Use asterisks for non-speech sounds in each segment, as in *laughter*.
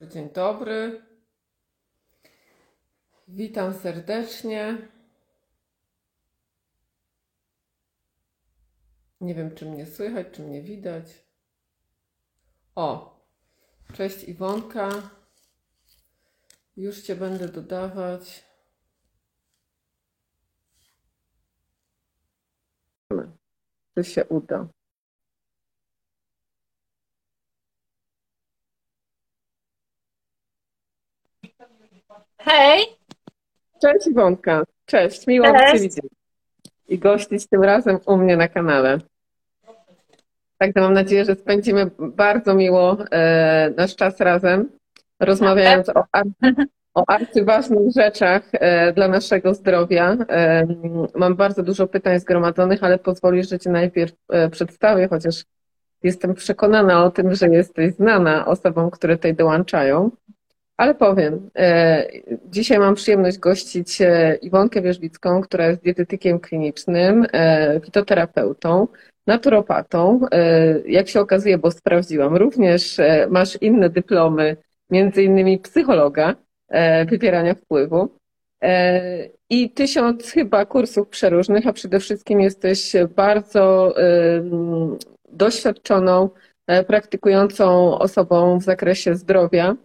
Dzień dobry. Witam serdecznie. Nie wiem, czy mnie słychać, czy mnie widać. O, cześć Iwonka. Już Cię będę dodawać. Czy się uda? Hej, Cześć Iwonka. Cześć, miło Cię Cześć. widzieć. I gościć tym razem u mnie na kanale. Także mam nadzieję, że spędzimy bardzo miło e, nasz czas razem, rozmawiając o, ar- o arcyważnych rzeczach e, dla naszego zdrowia. E, mam bardzo dużo pytań zgromadzonych, ale pozwolisz, że Cię najpierw e, przedstawię, chociaż jestem przekonana o tym, że jesteś znana osobom, które tutaj dołączają. Ale powiem, e, dzisiaj mam przyjemność gościć e, Iwonkę Wierzbicką, która jest dietetykiem klinicznym, e, fitoterapeutą, naturopatą. Jak się okazuje, bo sprawdziłam, również masz inne dyplomy, między innymi psychologa, wywierania wpływu. I tysiąc chyba kursów przeróżnych, a przede wszystkim jesteś bardzo doświadczoną, praktykującą osobą w zakresie zdrowia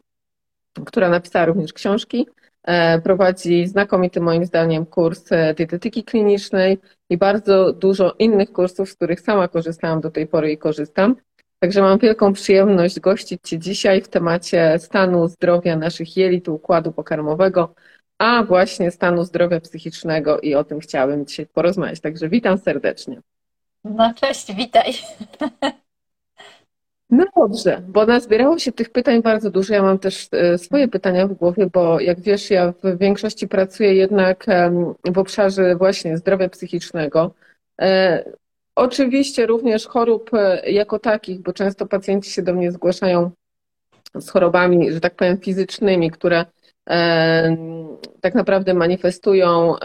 która napisała również książki. E, Prowadzi znakomity moim zdaniem kurs e, dietetyki klinicznej i bardzo dużo innych kursów, z których sama korzystałam do tej pory i korzystam. Także mam wielką przyjemność gościć Cię dzisiaj w temacie stanu zdrowia naszych jelit, układu pokarmowego, a właśnie stanu zdrowia psychicznego i o tym chciałabym dzisiaj porozmawiać. Także witam serdecznie. no cześć, witaj. *laughs* No dobrze, bo nazbierało się tych pytań bardzo dużo. Ja mam też e, swoje pytania w głowie, bo jak wiesz, ja w większości pracuję jednak w obszarze właśnie zdrowia psychicznego. E, Oczywiście również chorób e, jako takich, bo często pacjenci się do mnie zgłaszają z chorobami, że tak powiem, fizycznymi, które tak naprawdę manifestują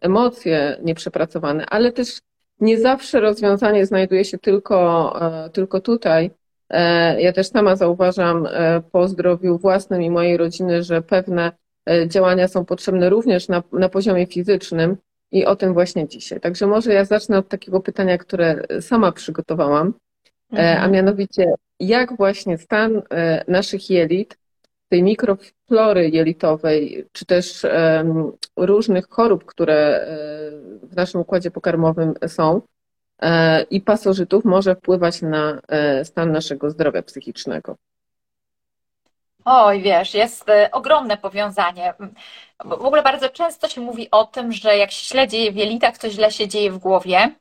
emocje nieprzepracowane, ale też nie zawsze rozwiązanie znajduje się tylko, tylko tutaj. E, Ja też sama zauważam e, po zdrowiu własnym i mojej rodziny, że pewne e, działania są potrzebne również na, na poziomie fizycznym i o tym właśnie dzisiaj. Także może ja zacznę od takiego pytania, które sama przygotowałam, e, a Mhm. mianowicie jak właśnie stan naszych jelit, tej mikroflory jelitowej, czy też różnych chorób, które w naszym układzie pokarmowym są, i pasożytów może wpływać na e, stan naszego zdrowia psychicznego. Oj, wiesz, jest e, ogromne powiązanie. W ogóle bardzo często się mówi o tym, że jak się źle dzieje w jelitach, to źle się dzieje w głowie.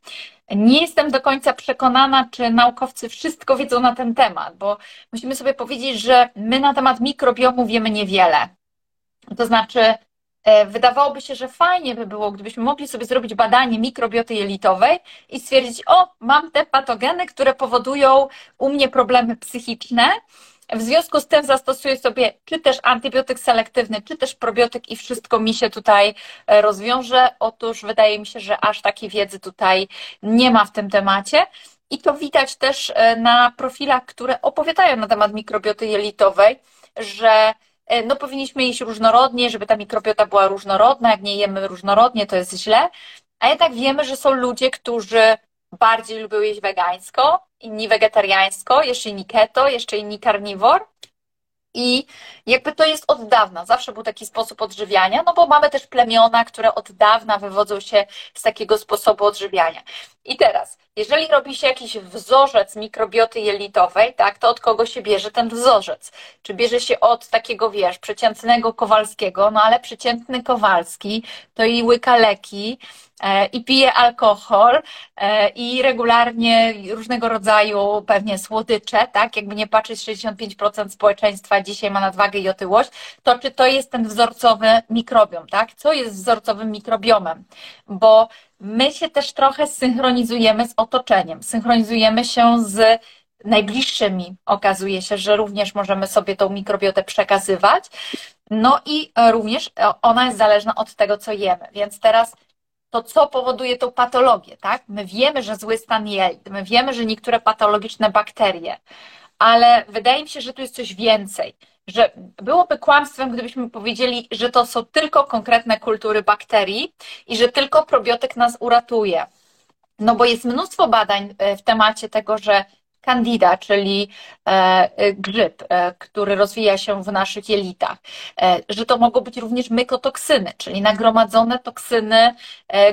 Nie jestem do końca przekonana, czy naukowcy wszystko wiedzą na ten temat, bo musimy sobie powiedzieć, że my na temat mikrobiomu wiemy niewiele. To znaczy, e, wydawałoby się, że fajnie by było, gdybyśmy mogli sobie zrobić badanie mikrobioty jelitowej i stwierdzić, o, mam te patogeny, które powodują u mnie problemy psychiczne. W związku z tym zastosuję sobie czy też antybiotyk selektywny, czy też probiotyk i wszystko mi się tutaj e, rozwiąże. Otóż wydaje mi się, że aż takiej wiedzy tutaj nie ma w tym temacie. I to widać też e, na profilach, które opowiadają na temat mikrobioty jelitowej, że e, no powinniśmy jeść różnorodnie, żeby ta mikrobiota była różnorodna. Jak nie jemy różnorodnie, to jest źle. A jednak wiemy, że są ludzie, którzy bardziej lubią jeść wegańsko, inni wegetariańsko, jeszcze inni keto, jeszcze inni karniwor. I jakby to jest od dawna, zawsze był taki sposób odżywiania, no bo mamy też plemiona, które od dawna wywodzą się z takiego sposobu odżywiania. I teraz, jeżeli robi się jakiś wzorzec mikrobioty jelitowej, tak, to od kogo się bierze ten wzorzec? Czy bierze się od takiego, wiesz, przeciętnego Kowalskiego, no ale przeciętny Kowalski to i łyka leki, i pije alkohol, e, i regularnie różnego rodzaju pewnie słodycze, tak? Jakby nie patrzeć, 65% społeczeństwa dzisiaj ma nadwagę i otyłość, to czy to jest ten wzorcowy mikrobiom, tak? Co jest wzorcowym mikrobiomem? Bo my się też trochę synchronizujemy z otoczeniem, synchronizujemy się z najbliższymi. Okazuje się, że również możemy sobie tą mikrobiotę przekazywać. No i również ona jest zależna od tego, co jemy. Więc teraz to co powoduje tą patologię, tak? My wiemy, że zły stan jelit, my wiemy, że niektóre patologiczne bakterie, ale wydaje mi się, że tu jest coś więcej. że byłoby kłamstwem, gdybyśmy powiedzieli, że to są tylko konkretne kultury bakterii i że tylko probiotyk nas uratuje. No bo jest mnóstwo badań e, w temacie tego, że Candida, czyli e, e, grzyb, e, który rozwija się w naszych jelitach, że to mogą być również mykotoksyny, czyli nagromadzone toksyny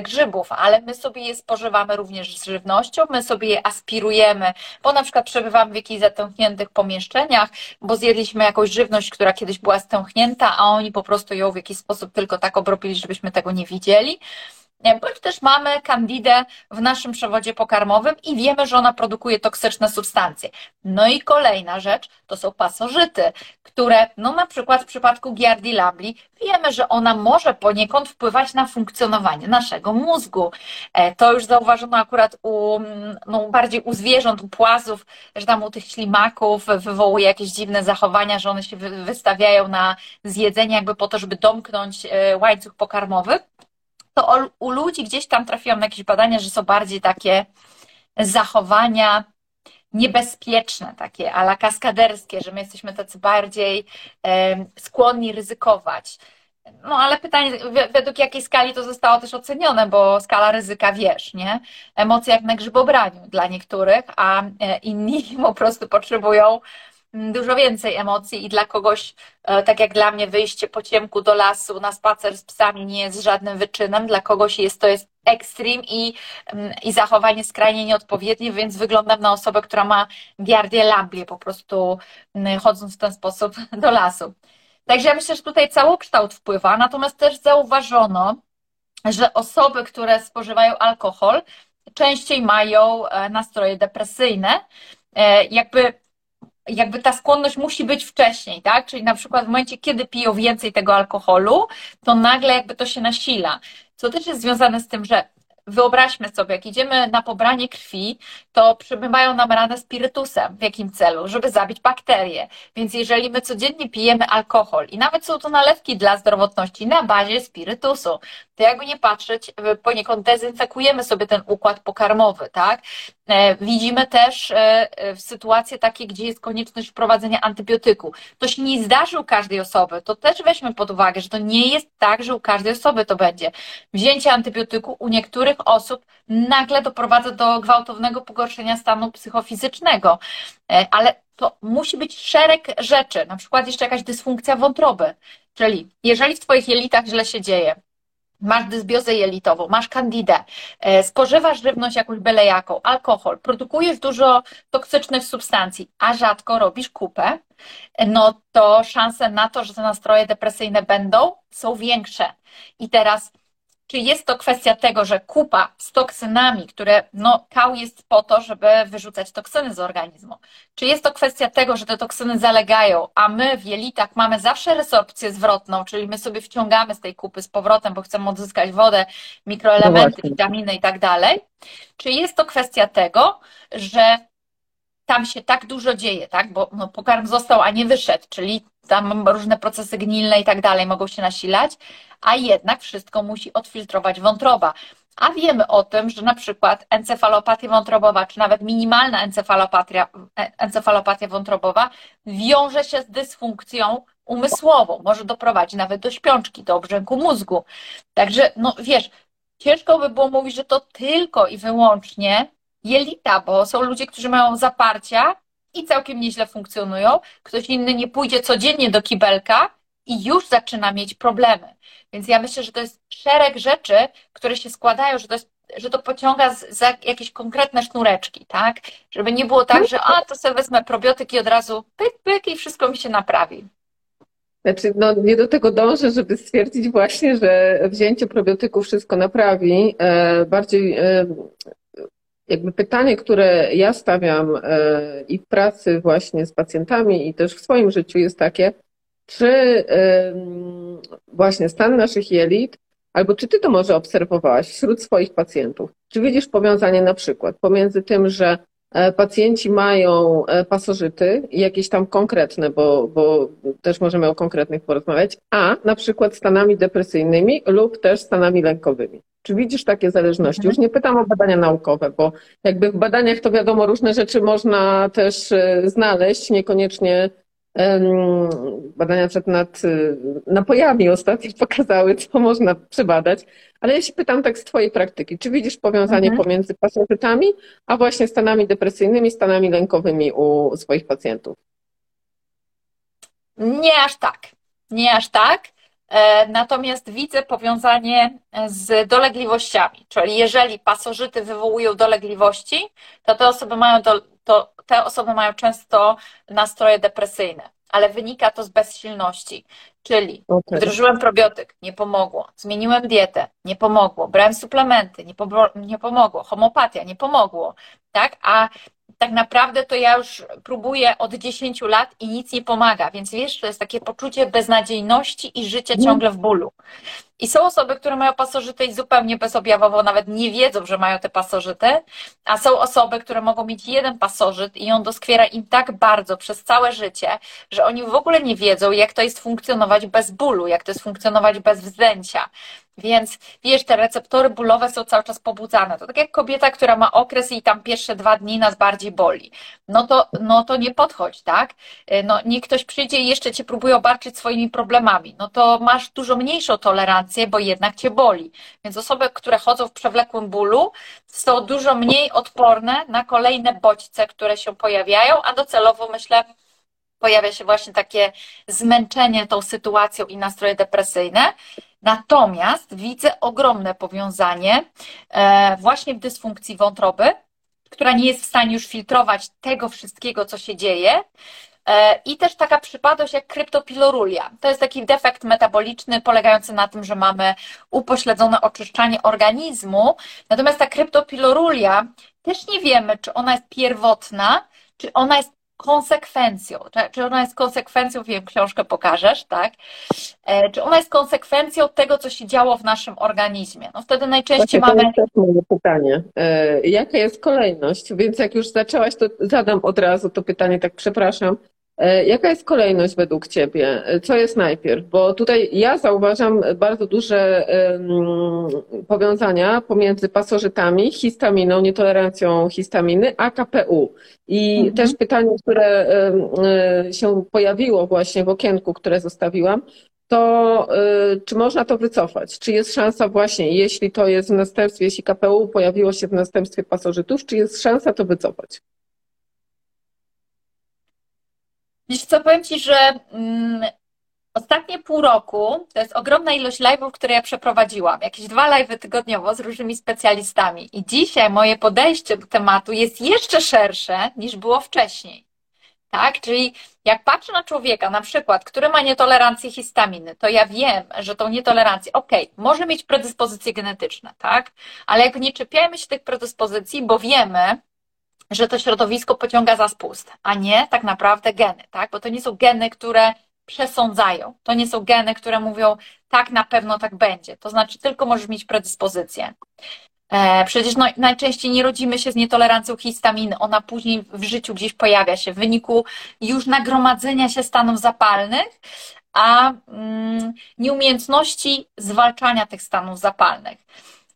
grzybów, ale my sobie je spożywamy również z żywnością, my sobie je aspirujemy, bo na przykład przebywamy w jakichś zatęchniętych pomieszczeniach, bo zjedliśmy jakąś żywność, która kiedyś była stęchnięta, a oni po prostu ją w jakiś sposób tylko tak obrobili, żebyśmy tego nie widzieli bądź też mamy kandidę w naszym przewodzie pokarmowym i wiemy, że ona produkuje toksyczne substancje. No i kolejna rzecz to są pasożyty, które, no na przykład w przypadku Giardi lambli, wiemy, że ona może poniekąd wpływać na funkcjonowanie naszego mózgu. E, to już zauważono akurat u, no bardziej u zwierząt, u płazów, że tam u tych ślimaków wywołuje jakieś dziwne zachowania, że one się wystawiają na zjedzenie jakby po to, żeby domknąć e, łańcuch pokarmowy to u ludzi gdzieś tam trafiłam na jakieś badania, że są bardziej takie zachowania niebezpieczne, takie ala kaskaderskie, że my jesteśmy tacy bardziej skłonni ryzykować. No ale pytanie, według jakiej skali to zostało też ocenione, bo skala ryzyka wiesz, nie? Emocje jak na grzybobraniu dla niektórych, a e, inni *laughs* po prostu potrzebują dużo więcej emocji i dla kogoś, e, tak jak dla mnie, wyjście po ciemku do lasu na spacer z psami nie jest żadnym wyczynem, dla kogoś jest to jest ekstrem i, mm, i zachowanie skrajnie nieodpowiednie, więc wyglądam na osobę, która ma giardię lamblię po prostu mm, chodząc w ten sposób *laughs* do lasu. Także ja myślę, że tutaj całokształt wpływa, natomiast też zauważono, że osoby, które spożywają alkohol, częściej mają e, nastroje depresyjne. E, jakby jakby ta skłonność musi być wcześniej, tak? Czyli na przykład w momencie, kiedy piją więcej tego alkoholu, to nagle jakby to się nasila. Co też jest związane z tym, że wyobraźmy sobie, jak idziemy na pobranie krwi, to przybywają nam rane spirytusem. W jakim celu? Żeby zabić bakterie. Więc jeżeli my codziennie pijemy alkohol i nawet są to nalewki dla zdrowotności na bazie spirytusu, to jakby nie patrzeć, poniekąd dezynfekujemy sobie ten układ pokarmowy, tak? E, widzimy też e, e, sytuacje takie, gdzie jest konieczność wprowadzenia antybiotyku. To się nie zdarzy u każdej osoby. To też weźmy pod uwagę, że to nie jest tak, że u każdej osoby to będzie. Wzięcie antybiotyku u niektórych osób nagle doprowadza do gwałtownego pogorszenia stanu psychofizycznego. Ale to musi być szereg rzeczy, na przykład jeszcze jakaś dysfunkcja wątroby. Czyli jeżeli w Twoich jelitach źle się dzieje, masz dysbiozę jelitową, masz kandidę, e, spożywasz żywność jakąś byle jaką, alkohol, produkujesz dużo toksycznych substancji, a rzadko robisz kupę, no to szanse na to, że te nastroje depresyjne będą, są większe. I teraz czy jest to kwestia tego, że kupa z toksynami, które, no, kał jest po to, żeby wyrzucać toksyny z organizmu? Czy jest to kwestia tego, że te toksyny zalegają, a my w jelitach mamy zawsze resorpcję zwrotną, czyli my sobie wciągamy z tej kupy z powrotem, bo chcemy odzyskać wodę, mikroelementy, no witaminy i tak dalej? Czy jest to kwestia tego, że tam się tak dużo dzieje, tak? Bo no, pokarm został, a nie wyszedł, czyli tam różne procesy gnilne i tak dalej mogą się nasilać, a jednak wszystko musi odfiltrować wątroba. A wiemy o tym, że na przykład encefalopatia wątrobowa, czy nawet minimalna encefalopatia, encefalopatia wątrobowa wiąże się z dysfunkcją umysłową, może doprowadzić nawet do śpiączki, do obrzęku mózgu. Także, no wiesz, ciężko by było mówić, że to tylko i wyłącznie jelita, bo są ludzie, którzy mają zaparcia i całkiem nieźle funkcjonują. Ktoś inny nie pójdzie codziennie do kibelka i już zaczyna mieć problemy. Więc ja myślę, że to jest szereg rzeczy, które się składają, że to jest że to pociąga za jakieś konkretne sznureczki, tak? Żeby nie było tak, że a, to sobie wezmę probiotyk i od razu pyk, pyk i wszystko mi się naprawi. Znaczy, no nie do tego dążę, żeby stwierdzić właśnie, że wzięcie probiotyku wszystko naprawi. E, bardziej e, jakby pytanie, które ja stawiam e, i w pracy właśnie z pacjentami i też w swoim życiu jest takie, czy właśnie stan naszych jelit, albo czy ty to może obserwowałaś wśród swoich pacjentów? Czy widzisz powiązanie na przykład pomiędzy tym, że e, pacjenci mają e, pasożyty, jakieś tam konkretne, bo, bo też możemy o konkretnych porozmawiać, a na przykład stanami depresyjnymi lub też stanami lękowymi? Czy widzisz takie zależności? Już nie pytam o badania naukowe, bo jakby w badaniach to wiadomo, różne rzeczy można też e, znaleźć, niekoniecznie Badania przed nad y, napojami ostatnio *laughs* pokazały, co można przebadać. Ale ja się pytam tak z Twojej praktyki, czy widzisz powiązanie mhm. pomiędzy pasożytami, a właśnie stanami depresyjnymi, stanami lękowymi u swoich pacjentów? Nie aż tak. Nie aż tak. E, natomiast widzę powiązanie z dolegliwościami, czyli jeżeli pasożyty wywołują dolegliwości, to te osoby mają, do, to te osoby mają często nastroje depresyjne, ale wynika to z bezsilności. Czyli okay. wdrożyłem probiotyk, nie pomogło. Zmieniłem dietę, nie pomogło. Brałem suplementy, nie, nie pomogło. Homopatia, nie pomogło. Tak? A tak naprawdę to ja już próbuję od 10 lat i nic nie pomaga. Więc wiesz, to jest takie poczucie beznadziejności i życia mhm. ciągle w bólu. I są osoby, które mają pasożyty i zupełnie bezobjawowo nawet nie wiedzą, że mają te pasożyty, a są osoby, które mogą mieć jeden pasożyt i on doskwiera im tak bardzo przez całe życie, że oni w ogóle nie wiedzą, jak to jest funkcjonować bez bólu, jak to jest funkcjonować bez wzdęcia. Więc wiesz, te receptory bólowe są cały czas pobudzane. To tak jak kobieta, która ma okres i tam pierwsze dwa dni nas bardziej boli. No to, no to nie podchodź, tak? No, niech ktoś przyjdzie i jeszcze cię próbuje obarczyć swoimi problemami. No to masz dużo mniejszą tolerancję, bo jednak cię boli. Więc osoby, które chodzą w przewlekłym bólu, są dużo mniej odporne na kolejne bodźce, które się pojawiają, a docelowo myślę, pojawia się właśnie takie zmęczenie tą sytuacją i nastroje depresyjne. Natomiast widzę ogromne powiązanie e, właśnie w dysfunkcji wątroby, która nie jest w stanie już filtrować tego wszystkiego, co się dzieje. E, I też taka przypadłość jak kryptopilorulia. To jest taki defekt metaboliczny polegający na tym, że mamy upośledzone oczyszczanie organizmu. Natomiast ta kryptopilorulia też nie wiemy, czy ona jest pierwotna, czy ona jest konsekwencją, czy ona jest konsekwencją, wiem, książkę pokażesz, tak? E, czy ona jest konsekwencją tego, co się działo w naszym organizmie? No wtedy najczęściej Właśnie mamy. To jest moje pytanie. E, jaka jest kolejność? Więc jak już zaczęłaś, to zadam od razu to pytanie, tak przepraszam. E, jaka jest kolejność według Ciebie? Co jest najpierw? Bo tutaj ja zauważam bardzo duże powiązania pomiędzy pasożytami, histaminą, nietolerancją histaminy, a KPU. I mhm. też pytanie, które e, się pojawiło właśnie w okienku, które zostawiłam, to e, czy można to wycofać? Czy jest szansa właśnie, jeśli to jest w następstwie, jeśli KPU pojawiło się w następstwie pasożytów, czy jest szansa to wycofać? Wiesz co, powiem Ci, że mm, ostatnie pół roku to jest ogromna ilość live'ów, które ja przeprowadziłam. Jakieś dwa live'y tygodniowo z różnymi specjalistami. I dzisiaj moje podejście do tematu jest jeszcze szersze niż było wcześniej. Tak? Czyli jak patrzę na człowieka, na przykład, który ma nietolerancję histaminy, to ja wiem, że tą nietolerancję, ok, może mieć predyspozycje genetyczne, tak? Ale jak nie czepiajmy się tych predyspozycji, bo wiemy, że to środowisko pociąga za spust, a nie tak naprawdę geny, tak? Bo to nie są geny, które przesądzają. To nie są geny, które mówią, tak, na pewno tak będzie. To znaczy, tylko możesz mieć predyspozycję. E, przecież no, najczęściej nie rodzimy się z nietolerancją histaminy. Ona później w życiu gdzieś pojawia się w wyniku już nagromadzenia się stanów zapalnych, a mm, nieumiejętności zwalczania tych stanów zapalnych.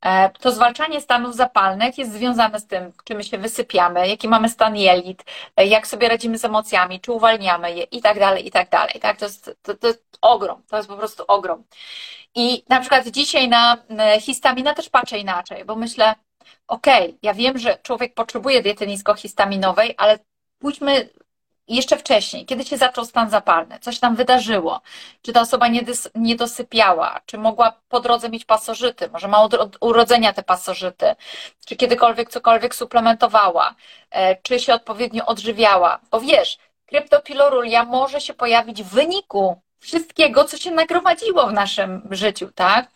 E, to zwalczanie stanów zapalnych jest związane z tym, czy my się wysypiamy, jaki mamy stan jelit, e, jak sobie radzimy z emocjami, czy uwalniamy je i tak dalej, i tak dalej. Tak? To, jest, to, to jest ogrom, to jest po prostu ogrom. I na przykład dzisiaj na histaminę też patrzę inaczej, bo myślę, okej, okay, ja wiem, że człowiek potrzebuje diety niskohistaminowej, ale pójdźmy jeszcze wcześniej, kiedy się zaczął stan zapalny, coś tam wydarzyło, czy ta osoba nie, dys, nie dosypiała, czy mogła po drodze mieć pasożyty, może ma od urodzenia te pasożyty, czy kiedykolwiek cokolwiek suplementowała, e, czy się odpowiednio odżywiała. Bo wiesz, kryptopilorulia może się pojawić w wyniku wszystkiego, co się nagromadziło w naszym życiu, tak?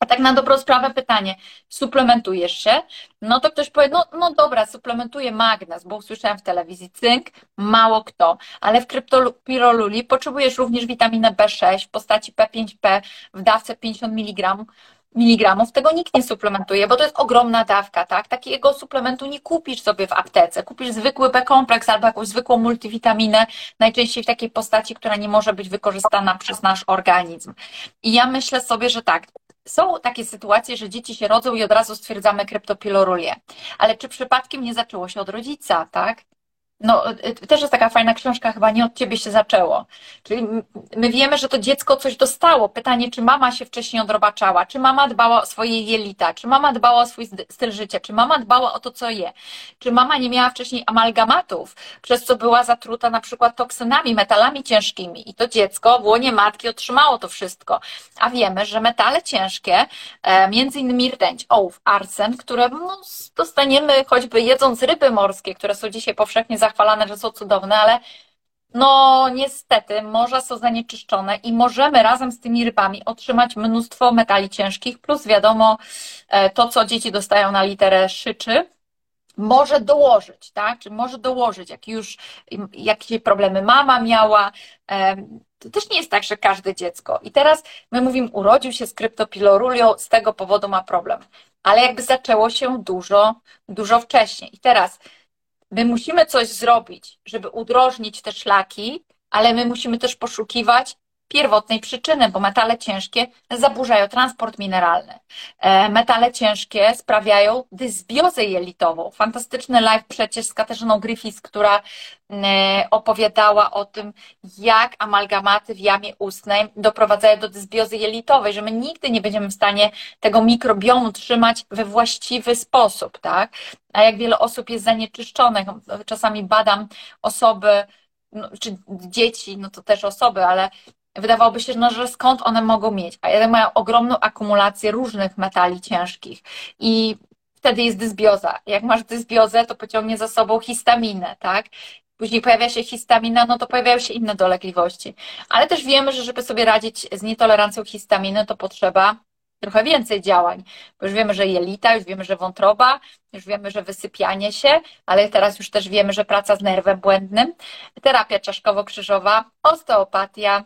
A tak na dobrą sprawę pytanie, suplementujesz się? No to ktoś powie, no, no dobra, suplementuję magnez, bo usłyszałem w telewizji cynk, mało kto, ale w kryptopiroluli potrzebujesz również witaminę B6 w postaci P5P w dawce 50 mg, miligramów, tego nikt nie suplementuje, bo to jest ogromna dawka, tak? Takiego suplementu nie kupisz sobie w aptece. Kupisz zwykły B-kompleks albo jakąś zwykłą multivitaminę, najczęściej w takiej postaci, która nie może być wykorzystana przez nasz organizm. I ja myślę sobie, że tak, są takie sytuacje, że dzieci się rodzą i od razu stwierdzamy kryptopilorulię. Ale czy przypadkiem nie zaczęło się od rodzica, tak? No, y, też jest taka fajna książka, chyba nie od ciebie się zaczęło. Czyli my wiemy, że to dziecko coś dostało. Pytanie, czy mama się wcześniej odrobaczała, czy mama dbała o swoje jelita, czy mama dbała o swój styl życia, czy mama dbała o to, co je, czy mama nie miała wcześniej amalgamatów, przez co była zatruta na przykład toksynami, metalami ciężkimi. I to dziecko w łonie matki otrzymało to wszystko. A wiemy, że metale ciężkie, e, między innymi rtęć, ołów, arsen, które no, dostaniemy choćby jedząc ryby morskie, które są dzisiaj powszechnie zachwycone, zachwalane, że są cudowne, ale no niestety morza są zanieczyszczone i możemy razem z tymi rybami otrzymać mnóstwo metali ciężkich, plus wiadomo e, to, co dzieci dostają na literę szyczy, może dołożyć, tak? Czy może dołożyć, jak już jakieś problemy mama miała. E, to też nie jest tak, że każde dziecko. I teraz my mówimy, urodził się z kryptopilorulią, z tego powodu ma problem. Ale jakby zaczęło się dużo, dużo wcześniej. I teraz My musimy coś zrobić, żeby udrożnić te szlaki, ale my musimy też poszukiwać pierwotnej przyczyny, bo metale ciężkie zaburzają transport mineralny. E, metale ciężkie sprawiają dysbiozę jelitową. Fantastyczny live przecież z Katarzyną Griffiths, która e, opowiadała o tym, jak amalgamaty w jamie ustnej doprowadzają do dysbiozy jelitowej, że my nigdy nie będziemy w stanie tego mikrobiomu trzymać we właściwy sposób, tak? A jak wiele osób jest zanieczyszczonych, czasami badam osoby, no, czy dzieci, no to też osoby, ale wydawałoby się, no, że skąd one mogą mieć, a one mają ogromną akumulację różnych metali ciężkich i wtedy jest dysbioza. Jak masz dysbiozę, to pociągnie za sobą histaminę, tak? Później pojawia się histamina, no to pojawiają się inne dolegliwości. Ale też wiemy, że żeby sobie radzić z nietolerancją histaminy, to potrzeba trochę więcej działań, bo już wiemy, że jelita, już wiemy, że wątroba, już wiemy, że wysypianie się, ale teraz już też wiemy, że praca z nerwem błędnym, terapia czaszkowo-krzyżowa, osteopatia,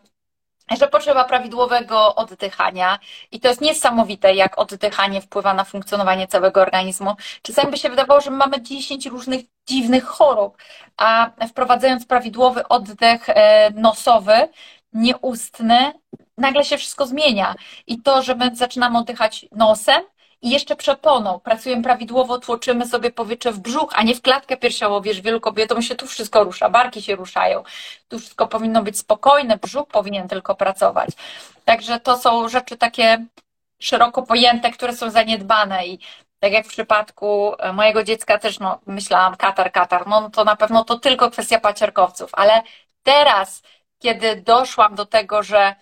że potrzeba prawidłowego oddychania i to jest niesamowite, jak oddychanie wpływa na funkcjonowanie całego organizmu. Czasami by się wydawało, że mamy 10 różnych dziwnych chorób, a wprowadzając prawidłowy oddech e, nosowy, nieustny, nagle się wszystko zmienia. I to, że my zaczynamy oddychać nosem, i jeszcze przeponą. Pracujemy prawidłowo, tłoczymy sobie powietrze w brzuch, a nie w klatkę piersiową. Wiesz, wielu kobietom się tu wszystko rusza, barki się ruszają. Tu wszystko powinno być spokojne, brzuch powinien tylko pracować. Także to są rzeczy takie szeroko pojęte, które są zaniedbane i tak jak w przypadku e, mojego dziecka też no, myślałam katar, katar, no to na pewno to tylko kwestia pacierkowców, ale teraz, kiedy doszłam do tego, że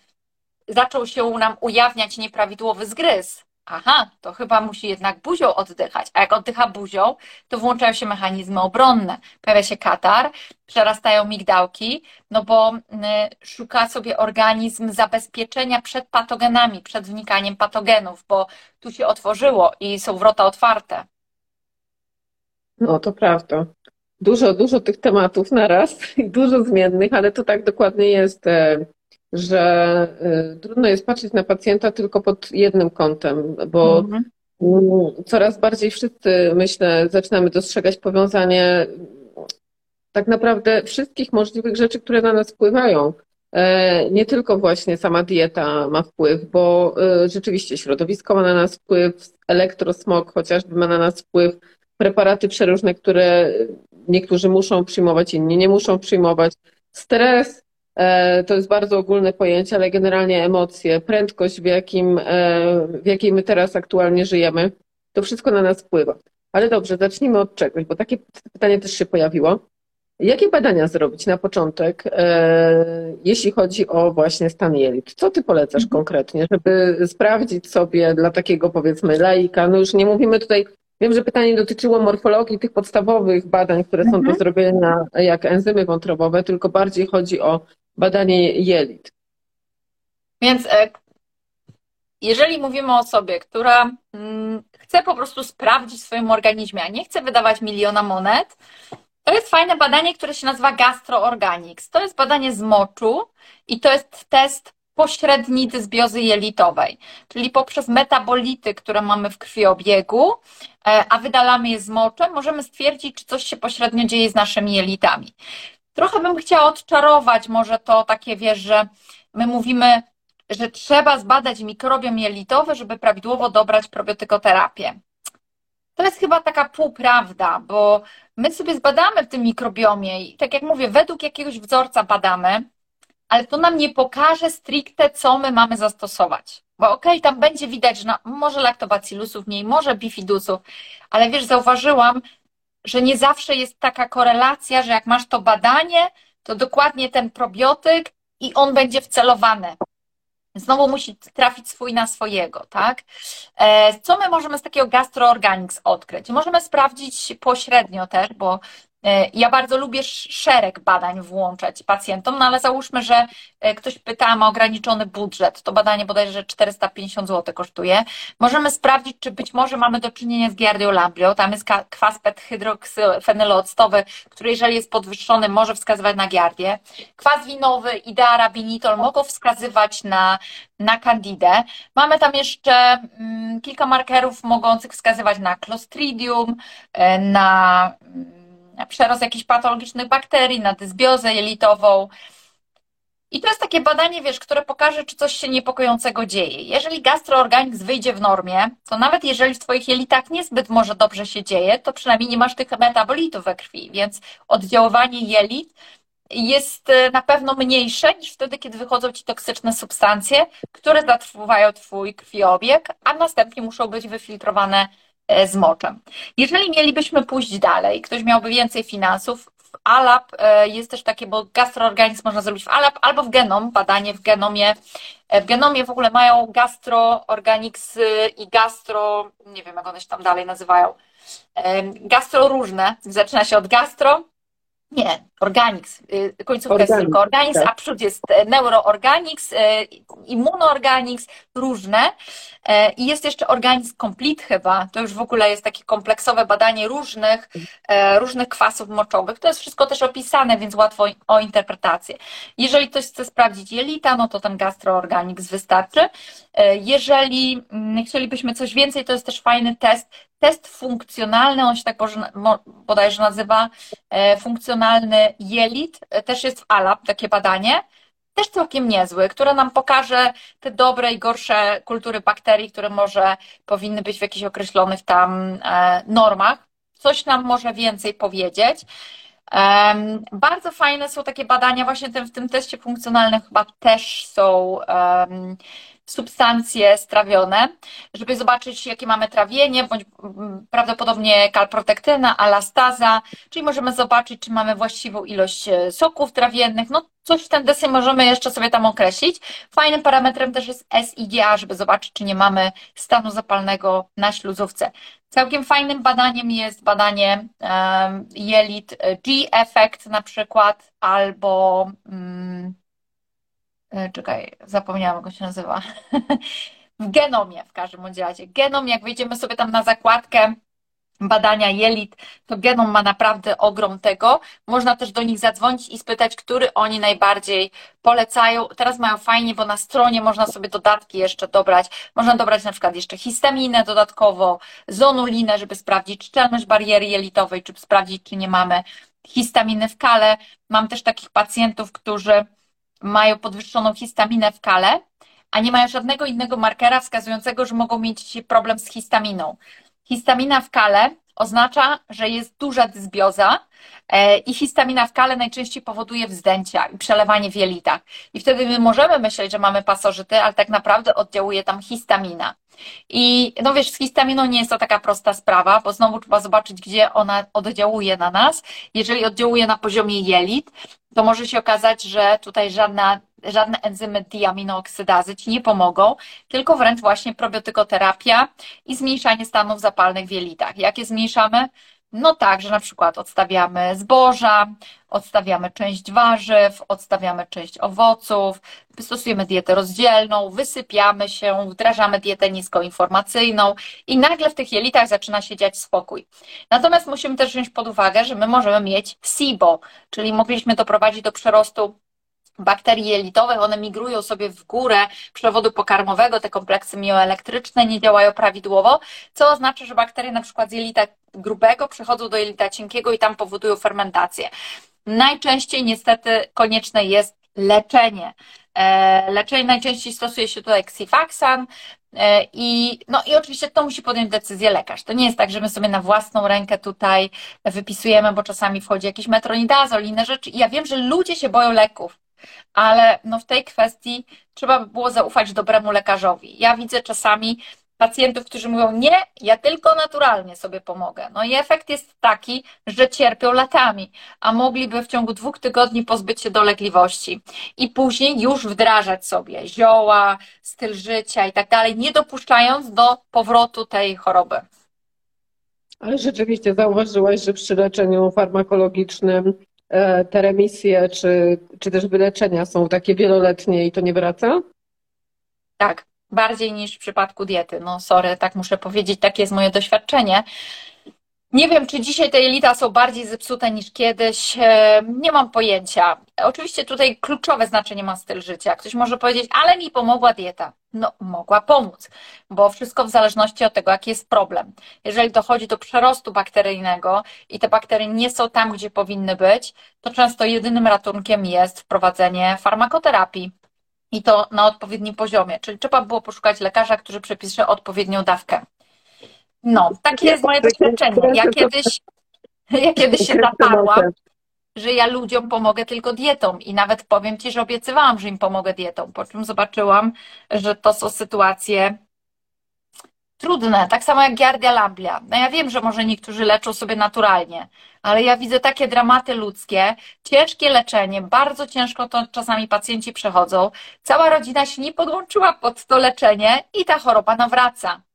zaczął się nam ujawniać nieprawidłowy zgryz, aha, to chyba musi jednak buzią oddychać. A jak oddycha buzią, to włączają się mechanizmy obronne. Pojawia się katar, przerastają migdałki, no bo y, szuka sobie organizm zabezpieczenia przed patogenami, przed wnikaniem patogenów, bo tu się otworzyło i są wrota otwarte. No, to prawda. Dużo, dużo tych tematów na raz i dużo zmiennych, ale to tak dokładnie jest e, że y, trudno jest patrzeć na pacjenta tylko pod jednym kątem, bo mhm. coraz bardziej wszyscy, myślę, zaczynamy dostrzegać powiązanie tak naprawdę wszystkich możliwych rzeczy, które na nas wpływają. E, nie tylko właśnie sama dieta ma wpływ, bo y, rzeczywiście środowisko ma na nas wpływ, elektrosmog chociażby ma na nas wpływ, preparaty przeróżne, które niektórzy muszą przyjmować, inni nie muszą przyjmować, stres, to jest bardzo ogólne pojęcie, ale generalnie emocje, prędkość, w, jakim, e, w jakiej my teraz aktualnie żyjemy, to wszystko na nas wpływa. Ale dobrze, zacznijmy od czegoś, bo takie pytanie też się pojawiło. Jakie badania zrobić na początek, e, jeśli chodzi o właśnie stan jelit? Co ty polecasz mhm. konkretnie, żeby sprawdzić sobie dla takiego powiedzmy laika, no już nie mówimy tutaj, wiem, że pytanie dotyczyło morfologii tych podstawowych badań, które są do mhm. zrobienia jak enzymy wątrobowe, tylko bardziej chodzi o badanie jelit. Więc e, jeżeli mówimy o osobie, która mm, chce po prostu sprawdzić w swoim organizmie, a nie chce wydawać miliona monet, to jest fajne badanie, które się nazywa GastroOrganics. To jest badanie z moczu i to jest test pośredni dysbiozy jelitowej, czyli poprzez metabolity, które mamy w krwiobiegu, e, a wydalamy je z moczem, możemy stwierdzić, czy coś się pośrednio dzieje z naszymi jelitami. Trochę bym chciała odczarować może to takie, wiesz, że my mówimy, że trzeba zbadać mikrobiom jelitowy, żeby prawidłowo dobrać probiotykoterapię. to jest chyba taka półprawda, bo my sobie zbadamy w tym mikrobiomie i tak jak mówię, według jakiegoś wzorca badamy, ale to nam nie pokaże stricte, co my mamy zastosować. Bo okej, okay, tam będzie widać, że no, może laktobacillusów mniej, może bifidusów, ale wiesz, zauważyłam, że nie zawsze jest taka korelacja, że jak masz to badanie, to dokładnie ten probiotyk i on będzie wcelowany. Znowu musi trafić swój na swojego, tak? E, co my możemy z takiego gastroorganics odkryć? Możemy sprawdzić pośrednio też, bo ja bardzo lubię szereg badań włączać pacjentom, no ale załóżmy, że e, ktoś pyta, ma ograniczony budżet, to badanie bodajże 450 zł kosztuje. Możemy sprawdzić, czy być może mamy do czynienia z Giardio lambrio, tam jest kwas hydroksfenyloctowy, który jeżeli jest podwyższony, może wskazywać na giardię. Kwas winowy, idea rabinitol mogą wskazywać na, na candidę. Mamy tam jeszcze mm, kilka markerów mogących wskazywać na clostridium, e, na mm, przerost jakichś patologicznych bakterii, na dysbiozę jelitową. I to jest takie badanie, wiesz, które pokaże, czy coś się niepokojącego dzieje. Jeżeli gastroorganizm wyjdzie w normie, to nawet jeżeli w Twoich jelitach niezbyt może dobrze się dzieje, to przynajmniej nie masz tych metabolitów we krwi, więc oddziaływanie jelit jest e, na pewno mniejsze niż wtedy, kiedy wychodzą Ci toksyczne substancje, które zatruwają Twój krwiobieg, a następnie muszą być wyfiltrowane z moczem. Jeżeli mielibyśmy pójść dalej, ktoś miałby więcej finansów, w ALAP e, jest też takie, bo gastroorganizm można zrobić w ALAP albo w genom, badanie w genomie. E, w genomie w ogóle mają gastroorganiksy i gastro, nie wiem jak one się tam dalej nazywają, gastro różne, zaczyna się od gastro, nie, Organics. Y, końcówka Organics, jest tylko Organics, tak. a przód jest e, Neuroorganics, e, Immunoorganics, różne. E, I jest jeszcze Organics Complete chyba. To już w ogóle jest takie kompleksowe badanie różnych, różnych kwasów moczowych. To jest wszystko też opisane, więc łatwo o interpretację. Jeżeli ktoś chce sprawdzić jelita, no to ten gastroorganics wystarczy. Jeżeli mm, chcielibyśmy coś więcej, to jest też fajny test test funkcjonalny, on się tak bodajże nazywa funkcjonalny jelit, e, też jest w ALAP takie badanie, też całkiem niezły, które nam pokaże te dobre i gorsze kultury bakterii, które może powinny być w jakichś określonych tam e, normach. Coś nam może więcej powiedzieć. Bardzo fajne są takie badania, właśnie w tym teście funkcjonalnym chyba też są substancje strawione, żeby zobaczyć, jakie mamy trawienie, bądź mm, prawdopodobnie kalprotektyna, alastaza, czyli możemy zobaczyć, czy mamy właściwą ilość e, soków trawiennych, no coś w ten deseń możemy jeszcze sobie tam określić. Fajnym parametrem też jest SIGA, żeby zobaczyć, czy nie mamy stanu zapalnego na śluzówce. Całkiem fajnym badaniem jest badanie jelit e, G-effect na przykład, albo um, E, czekaj, zapomniałam, jak się nazywa. *laughs* w genomie w każdym razie. Genom, jak wejdziemy sobie tam na zakładkę badania jelit, to genom ma naprawdę ogrom tego. Można też do nich zadzwonić i spytać, który oni najbardziej polecają. Teraz mają fajnie, bo na stronie można sobie dodatki jeszcze dobrać. Można dobrać na przykład jeszcze histaminę dodatkowo, zonulinę, żeby sprawdzić szczelność bariery jelitowej, czy sprawdzić, czy nie mamy histaminy w kale. Mam też takich pacjentów, którzy mają podwyższoną histaminę w kale, a nie mają żadnego innego markera wskazującego, że mogą mieć problem z histaminą. Histamina w kale oznacza, że jest duża dysbioza e, i histamina w kale najczęściej powoduje wzdęcia i przelewanie w jelitach. I wtedy my możemy myśleć, że mamy pasożyty, ale tak naprawdę oddziałuje tam histamina. I no wiesz, z histaminą nie jest to taka prosta sprawa, bo znowu trzeba zobaczyć, gdzie ona oddziałuje na nas. Jeżeli oddziałuje na poziomie jelit, to może się okazać, że tutaj żadna, żadne enzymy diaminooksydazy Ci nie pomogą, tylko wręcz właśnie probiotykoterapia i zmniejszanie stanów zapalnych w jelitach. Jakie zmniejszamy? No tak, że na przykład odstawiamy zboża, odstawiamy część warzyw, odstawiamy część owoców, stosujemy dietę rozdzielną, wysypiamy się, wdrażamy dietę niskoinformacyjną i nagle w tych jelitach zaczyna się dziać spokój. Natomiast musimy też wziąć pod uwagę, że my możemy mieć SIBO, czyli mogliśmy doprowadzić do przerostu bakterii jelitowych, one migrują sobie w górę przewodu pokarmowego, te kompleksy mioelektryczne nie działają prawidłowo, co oznacza, że bakterie na przykład z jelita grubego przechodzą do jelita cienkiego i tam powodują fermentację. Najczęściej niestety konieczne jest leczenie. E, leczenie najczęściej stosuje się tutaj Xifaxan e, i, no i oczywiście to musi podjąć decyzję lekarz. To nie jest tak, że my sobie na własną rękę tutaj wypisujemy, bo czasami wchodzi jakiś metronidazol inne rzeczy. I ja wiem, że ludzie się boją leków, ale no w tej kwestii trzeba by było zaufać dobremu lekarzowi. Ja widzę czasami pacjentów, którzy mówią, nie, ja tylko naturalnie sobie pomogę. No i efekt jest taki, że cierpią latami, a mogliby w ciągu dwóch tygodni pozbyć się dolegliwości i później już wdrażać sobie zioła, styl życia i tak dalej, nie dopuszczając do powrotu tej choroby. Ale rzeczywiście zauważyłaś, że przy leczeniu farmakologicznym te remisje czy, czy też wyleczenia są takie wieloletnie i to nie wraca? Tak, bardziej niż w przypadku diety. No sorry, tak muszę powiedzieć, takie jest moje doświadczenie. Nie wiem, czy dzisiaj te jelita są bardziej zepsute niż kiedyś. E, nie mam pojęcia. Oczywiście tutaj kluczowe znaczenie ma styl życia. Ktoś może powiedzieć, ale mi pomogła dieta. No, mogła pomóc, bo wszystko w zależności od tego, jaki jest problem. Jeżeli dochodzi do przerostu bakteryjnego i te bakterie nie są tam, gdzie powinny być, to często jedynym ratunkiem jest wprowadzenie farmakoterapii i to na odpowiednim poziomie. Czyli trzeba było poszukać lekarza, który przepisze odpowiednią dawkę. No, takie jest moje doświadczenie. Ja kiedyś, ja kiedyś się zaparłam, że ja ludziom pomogę tylko dietą i nawet powiem Ci, że obiecywałam, że im pomogę dietą, po czym zobaczyłam, że to są sytuacje trudne, tak samo jak giardia lamblia. No ja wiem, że może niektórzy leczą sobie naturalnie, ale ja widzę takie dramaty ludzkie, ciężkie leczenie, bardzo ciężko to czasami pacjenci przechodzą. Cała rodzina się nie podłączyła pod to leczenie i ta choroba nawraca.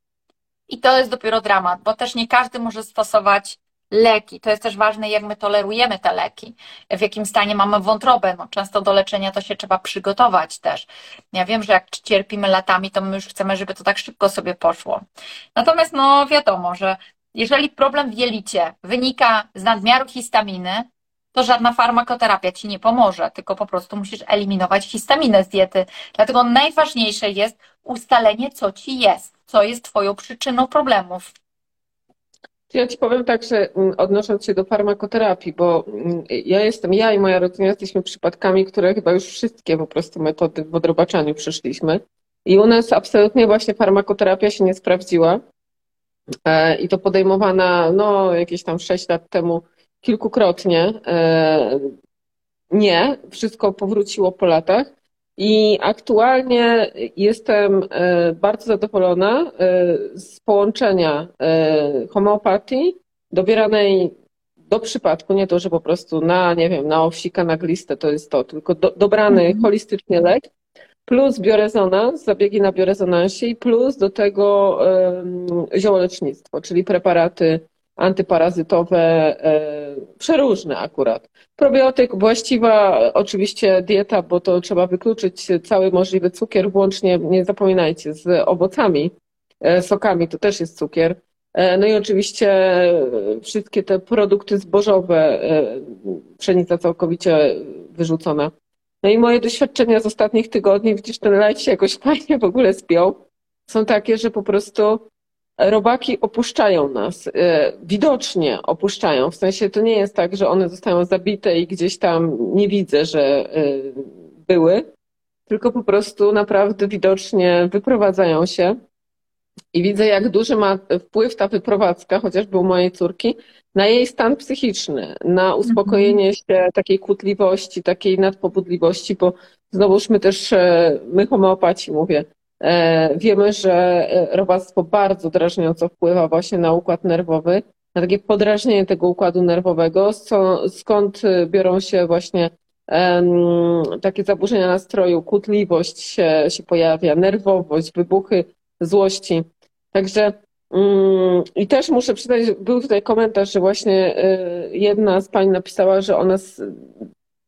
I to jest dopiero dramat, bo też nie każdy może stosować leki. To jest też ważne, jak my tolerujemy te leki, w jakim stanie mamy wątrobę. No, często do leczenia to się trzeba przygotować też. Ja wiem, że jak cierpimy latami, to my już chcemy, żeby to tak szybko sobie poszło. Natomiast no wiadomo, że jeżeli problem w jelicie wynika z nadmiaru histaminy, to żadna farmakoterapia ci nie pomoże, tylko po prostu musisz eliminować histaminę z diety. Dlatego najważniejsze jest ustalenie, co ci jest, co jest twoją przyczyną problemów. Ja ci powiem tak, że mm, odnosząc się do farmakoterapii, bo mm, ja jestem, ja i moja rodzina jesteśmy przypadkami, które chyba już wszystkie po prostu metody w odrobaczaniu przeszliśmy. I u nas absolutnie właśnie farmakoterapia się nie sprawdziła. E, I to podejmowana no, jakieś tam 6 lat temu kilkukrotnie. E, nie, wszystko powróciło po latach. I aktualnie jestem e, bardzo zadowolona z połączenia homeopatii dobieranej do przypadku, nie to, że po prostu na, nie wiem, na owsika, na glistę to jest to, tylko do, dobrany mm -hmm. holistycznie lek, plus biorezonans, zabiegi na biorezonansie i plus do tego ziołolecznictwo, czyli preparaty antyparazytowe, e, przeróżne akurat. Probiotyk, właściwa oczywiście dieta, bo to trzeba wykluczyć cały możliwy cukier, włącznie, nie zapominajcie, z owocami, e, sokami, to też jest cukier. E, no i oczywiście wszystkie te produkty zbożowe, pszenica całkowicie wyrzucona. No i moje doświadczenia z ostatnich tygodni, widzisz, ten light się jakoś fajnie w ogóle spiął, są takie, że po prostu robaki opuszczają nas. E, widocznie opuszczają. W sensie to nie jest tak, że one zostają zabite i gdzieś tam nie widzę, że e, były, tylko po prostu naprawdę widocznie wyprowadzają się. I widzę, jak duży ma wpływ ta wyprowadzka, chociażby u mojej córki, na jej stan psychiczny, na uspokojenie mhm. się takiej kłótliwości, takiej nadpobudliwości, bo znowuż my też, e, my homeopaci mówię, wiemy, że e, robactwo bardzo drażniąco wpływa właśnie na układ nerwowy, na takie podrażnienie tego układu nerwowego, skąd biorą się właśnie takie zaburzenia nastroju, kłótliwość się, się pojawia, nerwowość, wybuchy złości. Także Mm, I też muszę przyznać, był tutaj komentarz, że właśnie jedna z pań napisała, że ona z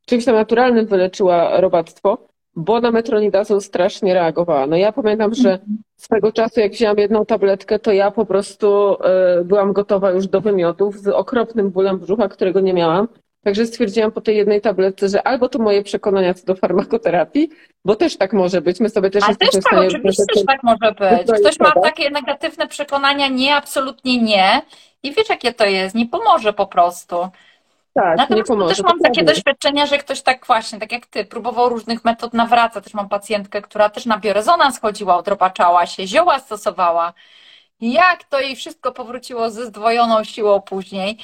czymś tam naturalnym wyleczyła robactwo, bo na metronidazol strasznie reagowała. No ja pamiętam, że swego czasu jak wzięłam jedną tabletkę, to ja po prostu y, byłam gotowa już do wymiotów z okropnym bólem brzucha, którego nie miałam. Także stwierdziłam po tej jednej tabletce, że albo to moje przekonania co do farmakoterapii, bo też tak może być. My sobie też Ale też tak, oczywiście też tak może być. Ktoś ma takie negatywne przekonania, nie, absolutnie nie. I wiesz, jakie to jest, nie pomoże po prostu. Tak, Natomiast nie pomoże. też mam takie doświadczenia, że ktoś tak właśnie, tak jak ty, próbował różnych metod, nawraca. Też mam pacjentkę, która też na biorezonans chodziła, odrobaczała się, zioła stosowała. Jak to jej wszystko powróciło ze zdwojoną siłą później.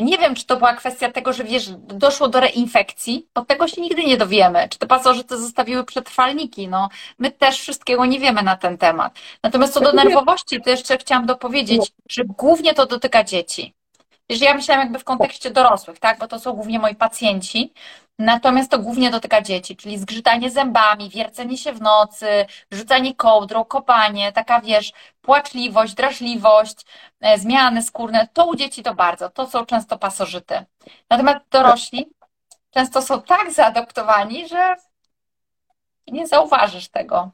Nie wiem, czy to była kwestia tego, że wiesz, doszło do reinfekcji, bo tego się nigdy nie dowiemy. Czy te pasożyty zostawiły przetrwalniki? No, my też wszystkiego nie wiemy na ten temat. Natomiast co do nerwowości, to jeszcze chciałam dopowiedzieć, że głównie to dotyka dzieci. Wiesz, ja myślałam jakby w kontekście dorosłych, tak, bo to są głównie moi pacjenci, natomiast to głównie dotyka dzieci, czyli zgrzytanie zębami, wiercenie się w nocy, rzucanie kołdrą, kopanie, taka wiesz, płaczliwość, drażliwość, e, zmiany skórne, to u dzieci to bardzo, to są często pasożyty. Natomiast dorośli często są tak zaadoptowani, że nie zauważysz tego.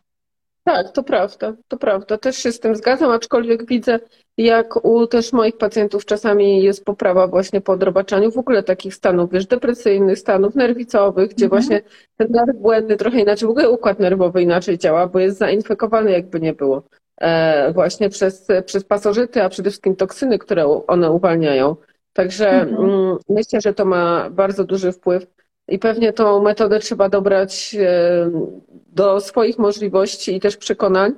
Tak, to prawda, to prawda. Też się z tym zgadzam, aczkolwiek widzę, jak u też moich pacjentów czasami jest poprawa właśnie po odrobaczaniu w ogóle takich stanów, wiesz, depresyjnych, stanów nerwicowych, gdzie mhm. właśnie ten nerw błędny trochę inaczej, w ogóle układ nerwowy inaczej działa, bo jest zainfekowany jakby nie było e, właśnie przez, przez pasożyty, a przede wszystkim toksyny, które one uwalniają. Także mhm. mm, myślę, że to ma bardzo duży wpływ i pewnie tą metodę trzeba dobrać e, do swoich możliwości i też przekonań,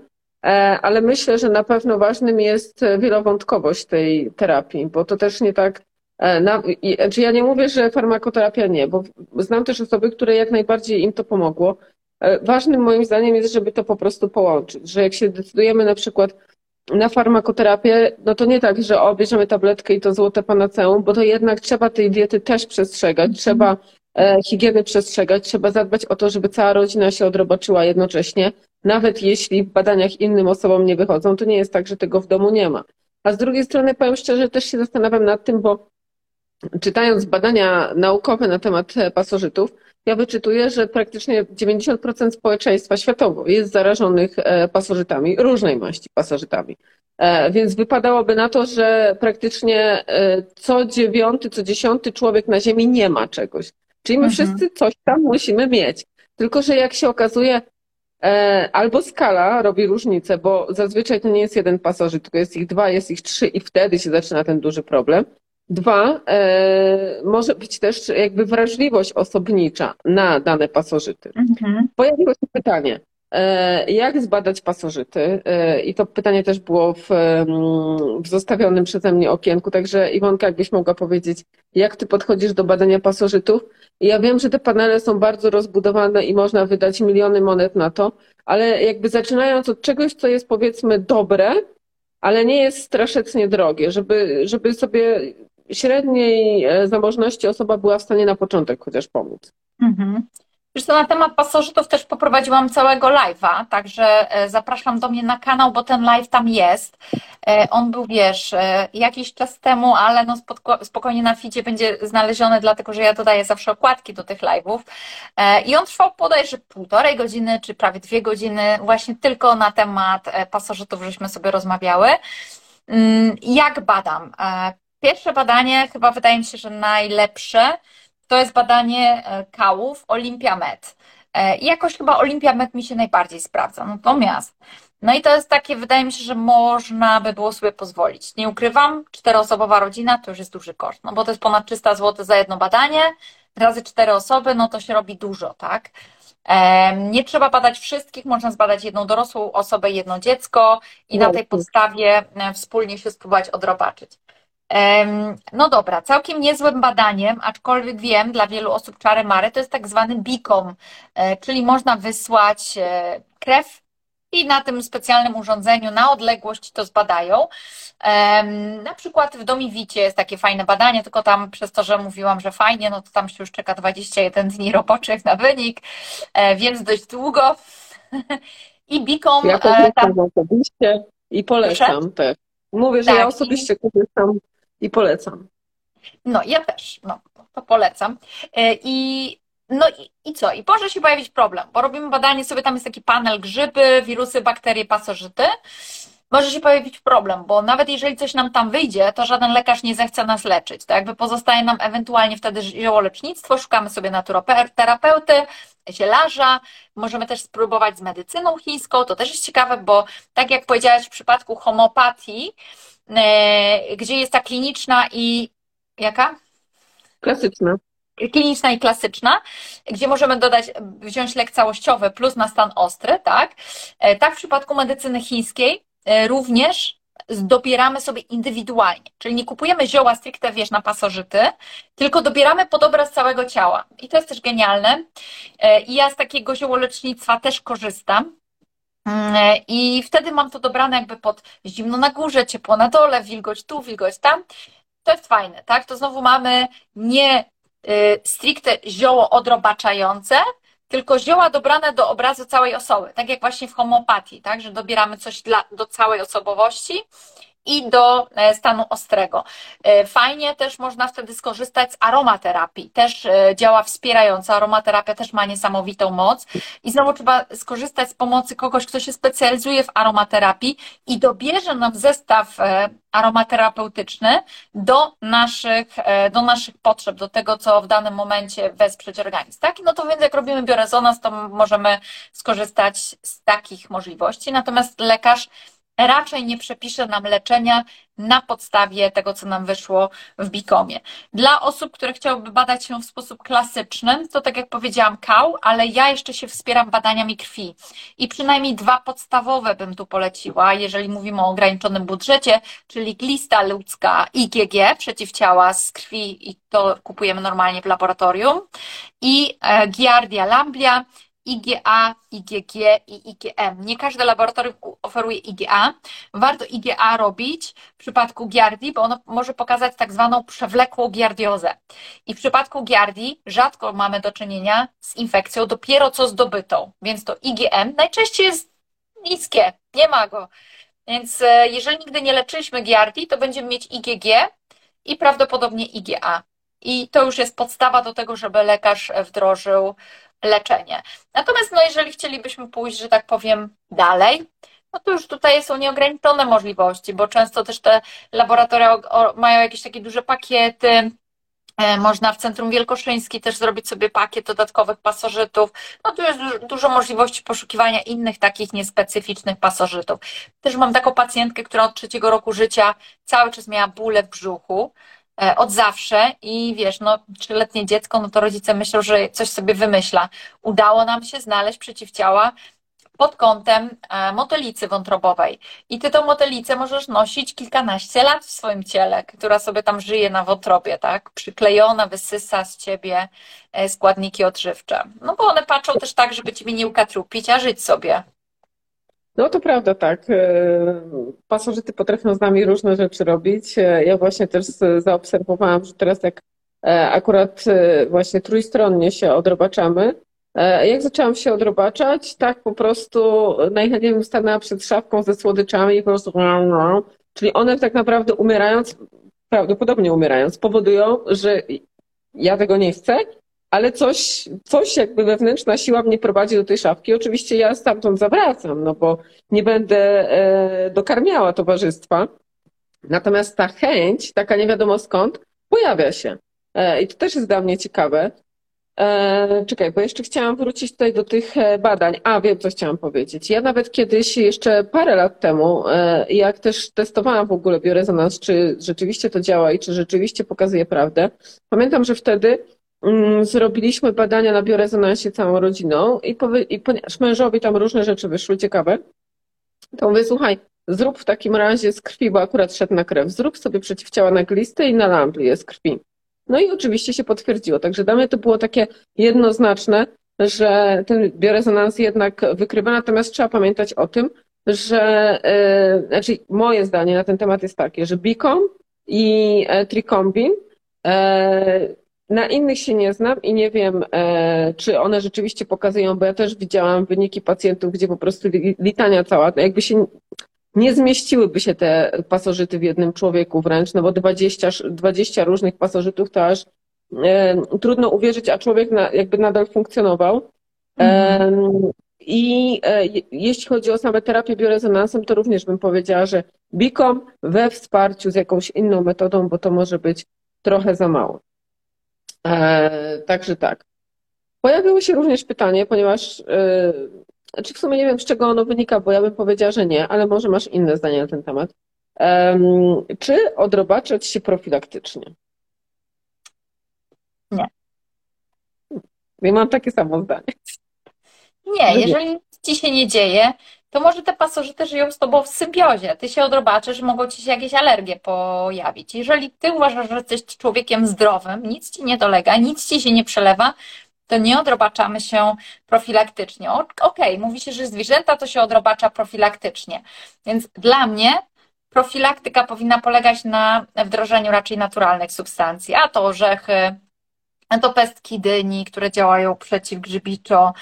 e, ale myślę, że na pewno ważnym jest wielowątkowość tej terapii, bo to też nie tak. E, znaczy ja nie mówię, że farmakoterapia nie, bo znam też osoby, które jak najbardziej im to pomogło. Ważnym moim zdaniem jest, żeby to po prostu połączyć, że jak się decydujemy na przykład na farmakoterapię, no to nie tak, że o, bierzemy tabletkę i to złote panaceum, bo to jednak trzeba tej diety też przestrzegać, trzeba E, higieny przestrzegać, trzeba zadbać o to, żeby cała rodzina się odrobaczyła jednocześnie. Nawet jeśli w badaniach innym osobom nie wychodzą, to nie jest tak, że tego w domu nie ma. A z drugiej strony, powiem szczerze, też się zastanawiam nad tym, bo czytając badania naukowe na temat pasożytów, ja wyczytuję, że praktycznie 90% społeczeństwa światowo jest zarażonych e, pasożytami, różnej maści pasożytami. E, więc wypadałoby na to, że praktycznie co dziewiąty, co dziesiąty człowiek na Ziemi nie ma czegoś. Czyli my mhm. wszyscy coś tam musimy mieć. Tylko, że jak się okazuje, e, albo skala robi różnicę, bo zazwyczaj to nie jest jeden pasożyt, tylko jest ich dwa, jest ich trzy i wtedy się zaczyna ten duży problem. Dwa, e, może być też jakby wrażliwość osobnicza na dane pasożyty. Mhm. Pojawiło się pytanie, jak zbadać pasożyty? E, I to pytanie też było w, w zostawionym przeze mnie okienku, także Iwonka, jakbyś mogła powiedzieć, jak ty podchodzisz do badania pasożytów? Ja wiem, że te panele są bardzo rozbudowane i można wydać miliony monet na to, ale jakby zaczynając od czegoś, co jest powiedzmy dobre, ale nie jest strasznie drogie, żeby, żeby sobie średniej e, zamożności osoba była w stanie na początek chociaż pomóc. Mhm. Co, na temat pasożytów też poprowadziłam całego live'a, także e, zapraszam do mnie na kanał, bo ten live tam jest. E, on był, wiesz, e, jakiś czas temu, ale no spokojnie na ficie będzie znaleziony, dlatego że ja dodaję zawsze okładki do tych live'ów. I on trwał podejrzewam półtorej godziny, czy prawie dwie godziny, właśnie tylko na temat pasożytów, żeśmy sobie rozmawiały. Mm, jak badam? Pierwsze badanie, chyba wydaje mi się, że najlepsze, to jest badanie e, kałów OlympiaMed. E, I jakoś chyba OlympiaMed mi się najbardziej sprawdza. Natomiast, no i to jest takie, wydaje mi się, że można by było sobie pozwolić. Nie ukrywam, czteroosobowa rodzina to już jest duży koszt, no bo to jest ponad 300 zł za jedno badanie, razy cztery osoby, no to się robi dużo, tak? Nie trzeba badać wszystkich, można zbadać jedną dorosłą osobę, jedno dziecko i na tej podstawie e, wspólnie się spróbować odrobaczyć. No dobra, całkiem niezłym badaniem, aczkolwiek wiem, dla wielu osób czary mary to jest tak zwany bikom, e, czyli można wysłać e, krew i na tym specjalnym urządzeniu na odległość to zbadają. Na przykład w Domiwicie jest takie fajne badanie, tylko tam przez to, że mówiłam, że fajnie, no to tam się już czeka 21 dni *laughs* roboczych na wynik, e, więc dość długo. *laughs* I Bikom. Ja tam... osobiście i polecam Proszę? też. Mówię, że tak, ja osobiście i... korzystam i polecam. No, ja też, no, to polecam. E, I no i, i co? I może się pojawić problem, bo robimy badanie, sobie tam jest taki panel grzyby, wirusy, bakterie, pasożyty. Może się pojawić problem, bo nawet jeżeli coś nam tam wyjdzie, to żaden lekarz nie zechce nas leczyć. To jakby pozostaje nam ewentualnie wtedy ziołolecznictwo, szukamy sobie naturoterapeuty, zielarza, możemy też spróbować z medycyną chińską, to też jest ciekawe, bo tak jak powiedziałaś w przypadku homopatii, gdzie jest ta kliniczna i jaka? Klasyczna. Kliniczna i klasyczna, gdzie możemy dodać, wziąć lek całościowy plus na stan ostry, tak? E, tak w przypadku medycyny chińskiej e, również dobieramy sobie indywidualnie, czyli nie kupujemy zioła stricte, wiesz, na pasożyty, tylko dobieramy pod obraz całego ciała. I to jest też genialne. E, I ja z takiego ziołolecznictwa też korzystam. Mm, I wtedy mam to dobrane jakby pod zimno na górze, ciepło na dole, wilgoć tu, wilgoć tam. To jest fajne, tak? To znowu mamy nie y, stricte zioło odrobaczające, tylko zioła dobrane do obrazu całej osoby, tak jak właśnie w homeopatii, tak, że dobieramy coś dla, do całej osobowości i do e, stanu ostrego. E, fajnie też można wtedy skorzystać z aromaterapii. Też e, działa wspierająco. Aromaterapia też ma niesamowitą moc. I znowu trzeba skorzystać z pomocy kogoś, kto się specjalizuje w aromaterapii i dobierze nam zestaw aromaterapeutyczny do naszych, do naszych potrzeb, do tego, co w danym momencie wesprzeć organizm. Tak? No to więc jak robimy biorezonans, to możemy skorzystać z takich możliwości. Natomiast lekarz raczej nie przepisze nam leczenia na podstawie tego, co nam wyszło w Bikomie. Dla osób, które chciałyby badać się w sposób klasyczny, to tak jak powiedziałam, kał, ale ja jeszcze się wspieram badaniami krwi. I przynajmniej dwa podstawowe bym tu poleciła, jeżeli mówimy o ograniczonym budżecie, czyli glista ludzka IgG, przeciwciała z krwi i to kupujemy normalnie w laboratorium, i e, Giardia lamblia, IgA, IgG i IgM. Nie każde laboratorium oferuje IgA. Warto IgA robić w przypadku giardii, bo ono może pokazać tak zwaną przewlekłą giardiozę. I w przypadku giardii rzadko mamy do czynienia z infekcją dopiero co zdobytą, więc to IgM najczęściej jest niskie, nie ma go. Więc e, jeżeli nigdy nie leczyliśmy giardii, to będziemy mieć IgG i prawdopodobnie IgA. I to już jest podstawa do tego, żeby lekarz wdrożył leczenie. Natomiast no, jeżeli chcielibyśmy pójść, że tak powiem, dalej, no to już tutaj są nieograniczone możliwości, bo często też te laboratoria mają jakieś takie duże pakiety. E, można w Centrum Wielkoszyńskim też zrobić sobie pakiet dodatkowych pasożytów. No tu jest dużo możliwości poszukiwania innych takich niespecyficznych pasożytów. Też mam taką pacjentkę, która od trzeciego roku życia cały czas miała bóle w brzuchu. E, od zawsze i wiesz, no trzyletnie dziecko, no to rodzice myślą, że coś sobie wymyśla. Udało nam się znaleźć przeciwciała pod kątem e, motylicy wątrobowej. I ty tą motylicę możesz nosić kilkanaście lat w swoim ciele, która sobie tam żyje na wątrobie, tak? Przyklejona, wysysa z ciebie e, składniki odżywcze. No bo one patrzą też tak, żeby ciebie nie ukatrupić, a żyć sobie. No to prawda, tak. E, pasożyty potrafią z nami różne rzeczy robić. E, ja właśnie też zaobserwowałam, że teraz jak e, akurat właśnie trójstronnie się odrobaczamy, jak zaczęłam się odrobaczać, tak po prostu najchętniej bym stanęła przed szafką ze słodyczami i po prostu czyli one tak naprawdę umierając, prawdopodobnie umierając, powodują, że ja tego nie chcę ale coś, coś jakby wewnętrzna siła mnie prowadzi do tej szafki. Oczywiście ja stamtąd zawracam, no bo nie będę e, dokarmiała towarzystwa. Natomiast ta chęć, taka nie wiadomo skąd, pojawia się. E, I to też jest dla mnie ciekawe. E, czekaj, bo jeszcze chciałam wrócić tutaj do tych badań. A, wiem, co chciałam powiedzieć. Ja nawet kiedyś, jeszcze parę lat temu, jak też testowałam w ogóle biorezonans, czy rzeczywiście to działa i czy rzeczywiście pokazuje prawdę, pamiętam, że wtedy zrobiliśmy badania na biorezonansie całą rodziną i, powie, i ponieważ mężowi tam różne rzeczy wyszły ciekawe, to mówię, słuchaj, zrób w takim razie z krwi, bo akurat szedł na krew, zrób sobie przeciwciała na glistę i na lamplię z krwi. No i oczywiście się potwierdziło. Także dla mnie to było takie jednoznaczne, że ten biorezonans jednak wykrywa, natomiast trzeba pamiętać o tym, że, yy, znaczy moje zdanie na ten temat jest takie, że Bicom i e, Tricombin e, na innych się nie znam i nie wiem, e, czy one rzeczywiście pokazują, bo ja też widziałam wyniki pacjentów, gdzie po prostu litania cała, jakby się nie zmieściłyby się te pasożyty w jednym człowieku wręcz, no bo 20, 20 różnych pasożytów to aż e, trudno uwierzyć, a człowiek na, jakby nadal funkcjonował. Mhm. I e, jeśli chodzi o same terapię biorezonansem, to również bym powiedziała, że BICOM we wsparciu z jakąś inną metodą, bo to może być trochę za mało. E, także tak. Pojawiło się również pytanie, ponieważ, e, znaczy w sumie nie wiem, z czego ono wynika, bo ja bym powiedziała, że nie, ale może masz inne zdanie na ten temat. E, czy odrobaczać się profilaktycznie? Nie. Ja mam takie samo zdanie. Nie, jeżeli ci się nie dzieje, to może te pasożyty żyją z tobą w symbiozie. Ty się odrobaczysz, mogą ci się jakieś alergie pojawić. Jeżeli ty uważasz, że jesteś człowiekiem zdrowym, nic ci nie dolega, nic ci się nie przelewa, to nie odrobaczamy się profilaktycznie. Okej, okay, mówi się, że zwierzęta to się odrobacza profilaktycznie. Więc dla mnie profilaktyka powinna polegać na wdrożeniu raczej naturalnych substancji, a to orzechy, a to pestki dyni, które działają przeciwgrzybiczo,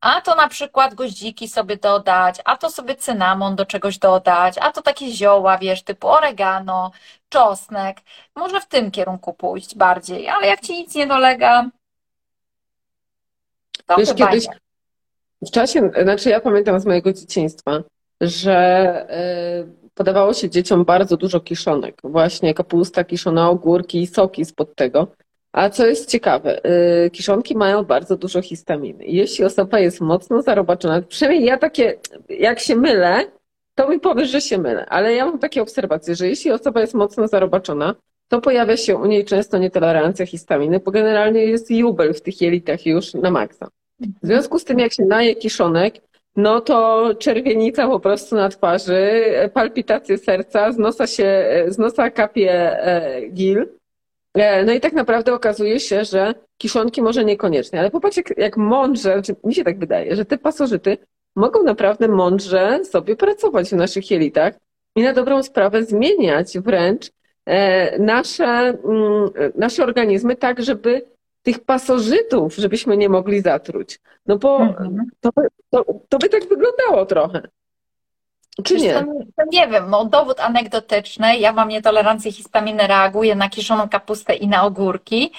a to na przykład goździki sobie dodać, a to sobie cynamon do czegoś dodać, a to takie zioła, wiesz, typu oregano, czosnek. Może w tym kierunku pójść bardziej, ale jak ci nic nie dolega, to wiesz, chyba kiedyś, nie. W czasie, znaczy ja pamiętam z mojego dzieciństwa, że y, podawało się dzieciom bardzo dużo kiszonek. Właśnie kapusta kiszona, ogórki i soki spod tego. A co jest ciekawe, y, kiszonki mają bardzo dużo histaminy. Jeśli osoba jest mocno zarobaczona, przynajmniej ja takie, jak się mylę, to mi powiesz, że się mylę, ale ja mam takie obserwacje, że jeśli osoba jest mocno zarobaczona, to pojawia się u niej często nietolerancja histaminy, bo generalnie jest jubel w tych jelitach już na maksa. W związku z tym, jak się naje kiszonek, no to czerwienica po prostu na twarzy, palpitacje serca, z nosa się, z nosa kapie e, gil, no i tak naprawdę okazuje się, że kiszonki może niekoniecznie, ale popatrz jak, jak mądrze, znaczy mi się tak wydaje, że te pasożyty mogą naprawdę mądrze sobie pracować w naszych jelitach i na dobrą sprawę zmieniać wręcz e, nasze, mm, nasze organizmy tak, żeby tych pasożytów, żebyśmy nie mogli zatruć. No bo mhm. to, to, to by tak wyglądało trochę. Czy nie? To, to nie wiem, no dowód anegdotyczny. Ja mam nietolerancję histaminy, reaguję na kiszoną kapustę i na ogórki,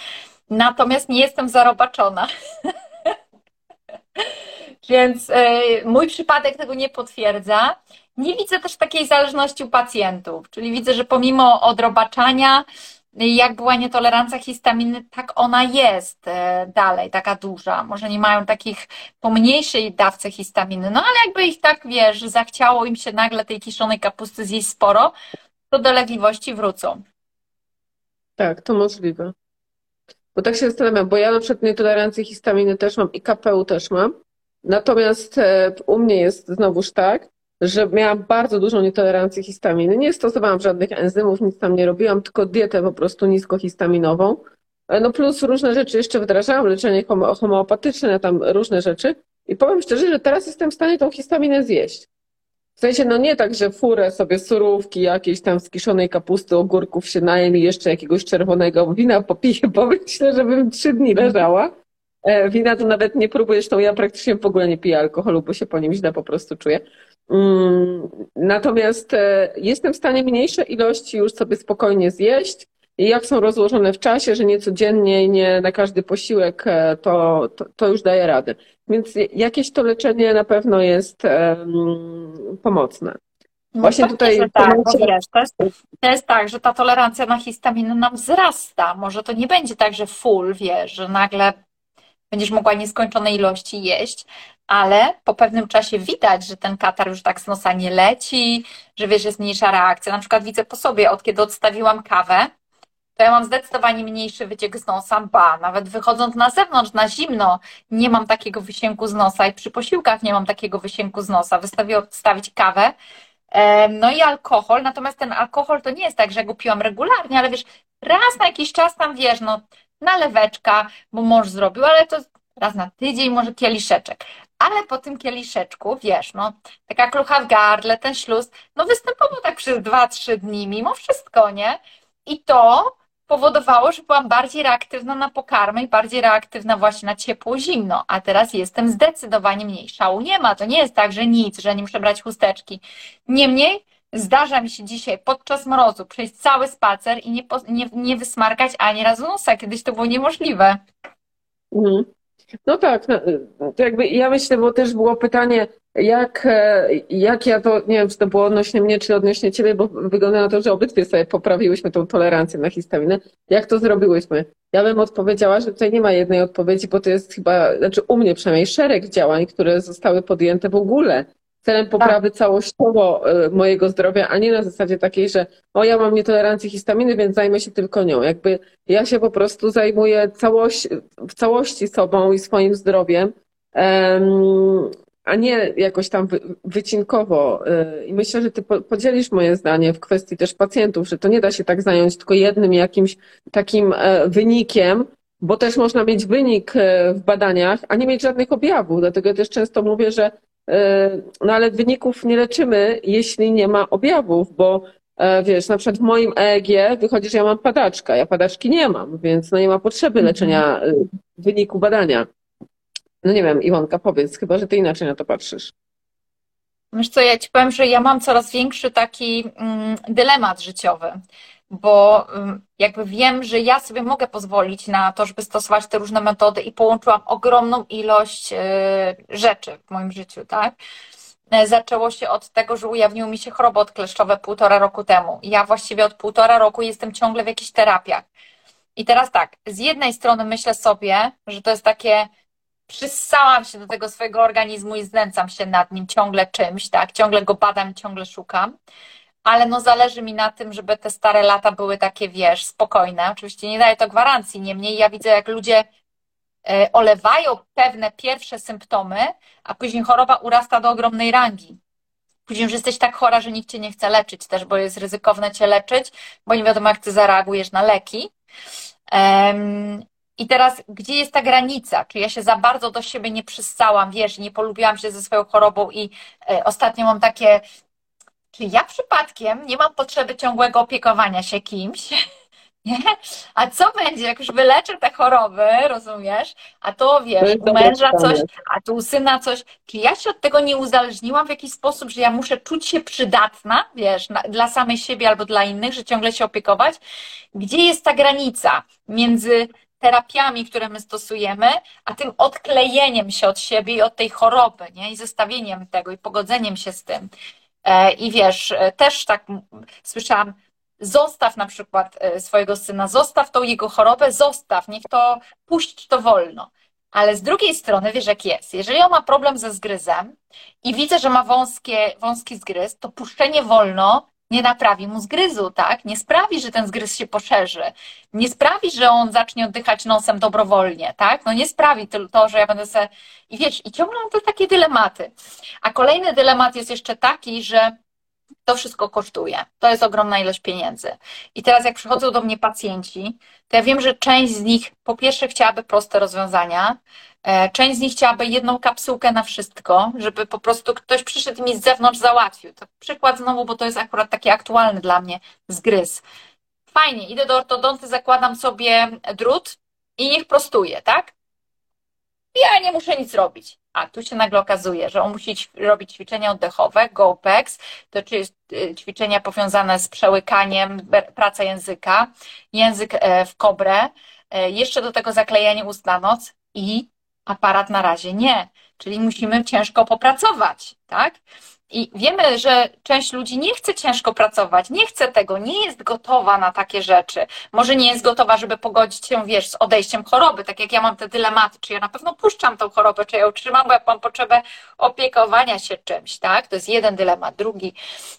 natomiast nie jestem zarobaczona. *laughs* Więc y, mój przypadek tego nie potwierdza. Nie widzę też takiej zależności u pacjentów, czyli widzę, że pomimo odrobaczania jak była nietolerancja histaminy, tak ona jest e, dalej, taka duża. Może nie mają takich pomniejszej dawce histaminy, no ale jakby ich tak, wiesz, zachciało im się nagle tej kiszonej kapusty zjeść sporo, to dolegliwości wrócą. Tak, to możliwe. Bo tak się zastanawiam, bo ja na przykład nietolerancję histaminy też mam i KPU też mam. Natomiast e, u mnie jest znowuż tak, że miałam bardzo dużą nietolerancję histaminy. Nie stosowałam żadnych enzymów, nic tam nie robiłam, tylko dietę po prostu niskohistaminową. E, no plus różne rzeczy jeszcze wdrażałam, leczenie homeopatyczne, tam różne rzeczy. I powiem szczerze, że teraz jestem w stanie tą histaminę zjeść. W sensie, no nie tak, że furę sobie surówki jakieś tam z kiszonej kapusty, ogórków się najem i jeszcze jakiegoś czerwonego wina popiję, bo *laughs* myślę, żebym trzy dni leżała. E, wina to nawet nie próbuję, zresztą ja praktycznie w ogóle nie piję alkoholu, bo się po nim źle po prostu czuję. Mm, natomiast e, jestem w stanie mniejsze ilości już sobie spokojnie zjeść. I jak są rozłożone w czasie, że nie codziennie i nie na każdy posiłek, e, to, to, to, już daje radę. Więc jakieś to leczenie na pewno jest um, pomocne. No Właśnie tutaj. Tak, wiesz, to, jest, to jest tak, że ta tolerancja na histaminę nam wzrasta. Może to nie będzie tak, że full, wiesz, że nagle będziesz mogła nieskończone ilości jeść, ale po pewnym czasie widać, że ten katar już tak z nosa nie leci, że wiesz, jest mniejsza reakcja. Na przykład widzę po sobie, od kiedy odstawiłam kawę, to ja mam zdecydowanie mniejszy wyciek z nosa, ba, nawet wychodząc na zewnątrz, na zimno, nie mam takiego wysięku z nosa i przy posiłkach nie mam takiego wysięku z nosa. Wystawię odstawić kawę, no i alkohol, natomiast ten alkohol to nie jest tak, że go piłam regularnie, ale wiesz, raz na jakiś czas tam, wiesz, no naleweczka, bo mąż zrobił, ale to raz na tydzień, może kieliszeczek. Ale po tym kieliszeczku, wiesz, no, taka klucha w gardle, ten śluz, no występował tak przez 2-3 dni, mimo wszystko, nie? I to powodowało, że byłam bardziej reaktywna na pokarmy i bardziej reaktywna właśnie na ciepło, zimno, a teraz jestem zdecydowanie mniej. Szału nie ma, to nie jest tak, że nic, że nie muszę brać chusteczki. Niemniej Zdarza mi się dzisiaj podczas mrozu przejść cały spacer i nie, nie, nie wysmarkać ani razu nosa. Kiedyś to było niemożliwe. Mhm. No tak, no, to jakby ja myślę, bo też było pytanie, jak, e, jak ja to, nie wiem, czy to było odnośnie mnie, czy odnośnie ciebie, bo wygląda na to, że obydwie sobie poprawiłyśmy tą tolerancję na histaminę. Jak to zrobiłyśmy? Ja bym odpowiedziała, że tutaj nie ma jednej odpowiedzi, bo to jest chyba, znaczy u mnie przynajmniej szereg działań, które zostały podjęte w ogóle celem poprawy tak. całościowo e, mojego zdrowia, a nie na zasadzie takiej, że o ja mam nietolerancję histaminy, więc zajmę się tylko nią. Jakby ja się po prostu zajmuję całość, w całości sobą i swoim zdrowiem, a nie jakoś tam wycinkowo. E, I myślę, że ty podzielisz moje zdanie w kwestii też pacjentów, że to nie da się tak zająć tylko jednym jakimś takim e, wynikiem, bo też można mieć wynik w badaniach, a nie mieć żadnych objawów. Dlatego ja też często mówię, że no ale wyników nie leczymy, jeśli nie ma objawów, bo e, wiesz, na przykład w moim EEG wychodzi, że ja mam padaczka, ja padaczki nie mam, więc no nie ma potrzeby mhm. leczenia e, wyniku badania. No nie wiem, Iwonka, powiedz, chyba, że ty inaczej na to patrzysz. Wiesz co, ja ci powiem, że ja mam coraz większy taki mm, dylemat życiowy bo jakby wiem, że ja sobie mogę pozwolić na to, żeby stosować te różne metody i połączyłam ogromną ilość y, rzeczy w moim życiu, tak? E, zaczęło się od tego, że ujawniły mi się choroby odkleszczowe półtora roku temu. Ja właściwie od półtora roku jestem ciągle w jakichś terapiach. I teraz tak, z jednej strony myślę sobie, że to jest takie, przyssałam się do tego swojego organizmu i znęcam się nad nim ciągle czymś, tak? Ciągle go badam, ciągle szukam ale no zależy mi na tym, żeby te stare lata były takie, wiesz, spokojne. Oczywiście nie daje to gwarancji, niemniej ja widzę, jak ludzie e, olewają pewne pierwsze symptomy, a później choroba urasta do ogromnej rangi. Później już jesteś tak chora, że nikt cię nie chce leczyć też, bo jest ryzykowne cię leczyć, bo nie wiadomo, jak ty zareagujesz na leki. I teraz, gdzie jest ta granica? Czy ja się za bardzo do siebie nie przystałam, wiesz, nie polubiłam się ze swoją chorobą i e, ostatnio mam takie czy ja przypadkiem nie mam potrzeby ciągłego opiekowania się kimś? *laughs* Nie? A co będzie, jak już wyleczę te choroby, rozumiesz? A to wiesz, u męża coś, a tu u syna coś. Czy ja się od tego nie uzależniłam w jakiś sposób, że ja muszę czuć się przydatna, wiesz, na, dla samej siebie albo dla innych, że ciągle się opiekować? Gdzie jest ta granica między terapiami, które my stosujemy, a tym odklejeniem się od siebie i od tej choroby, nie? I zestawieniem tego i pogodzeniem się z tym. E, I wiesz, e, też tak słyszałam, zostaw na przykład e, swojego syna, zostaw tą jego chorobę, zostaw, niech to, puść to wolno. Ale z drugiej strony, wiesz jak jest, jeżeli on ma problem ze zgryzem i widzę, że ma wąskie, wąski zgryz, to puszczenie wolno nie naprawi mu zgryzu, tak? Nie sprawi, że ten zgryz się poszerzy. Nie sprawi, że on zacznie oddychać nosem dobrowolnie, tak? No nie sprawi to, że ja będę se... I wiesz, i mam te takie dylematy. A kolejny dylemat jest jeszcze taki, że to wszystko kosztuje. To jest ogromna ilość pieniędzy. I teraz, jak przychodzą do mnie pacjenci, to ja wiem, że część z nich po pierwsze chciałaby proste rozwiązania, część z nich chciałaby jedną kapsułkę na wszystko, żeby po prostu ktoś przyszedł mi z zewnątrz załatwił. To przykład znowu, bo to jest akurat taki aktualny dla mnie zgryz. Fajnie, idę do ortodonty, zakładam sobie drut i niech prostuje, tak? Ja nie muszę nic robić. A tu się nagle okazuje, że on musi robić ćwiczenia oddechowe, GoPex, to czyli y, ćwiczenia powiązane z przełykaniem, praca języka, język e, w kobrę, e, jeszcze do tego zaklejanie ust na noc i aparat na razie nie. Czyli musimy ciężko popracować, tak? I wiemy, że część ludzi nie chce ciężko pracować, nie chce tego, nie jest gotowa na takie rzeczy. Może nie jest gotowa, żeby pogodzić się, wiesz, z odejściem choroby. Tak jak ja mam te dylematy, czy ja na pewno puszczam tą chorobę, czy ją utrzymam, bo ja mam potrzebę opiekowania się czymś, tak? To jest jeden dylemat. Drugi,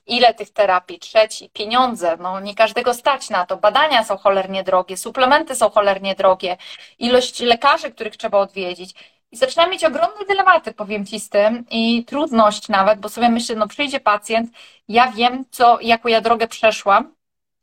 ile tych terapii? Trzeci, pieniądze. No nie każdego stać na to. Badania są cholernie drogie, suplementy są cholernie drogie, ilość lekarzy, których trzeba odwiedzić. I zaczynam mieć ogromne dylematy, powiem Ci z tym i trudność nawet, bo sobie myślę, no przyjdzie pacjent, ja wiem, co, jaką ja drogę przeszłam,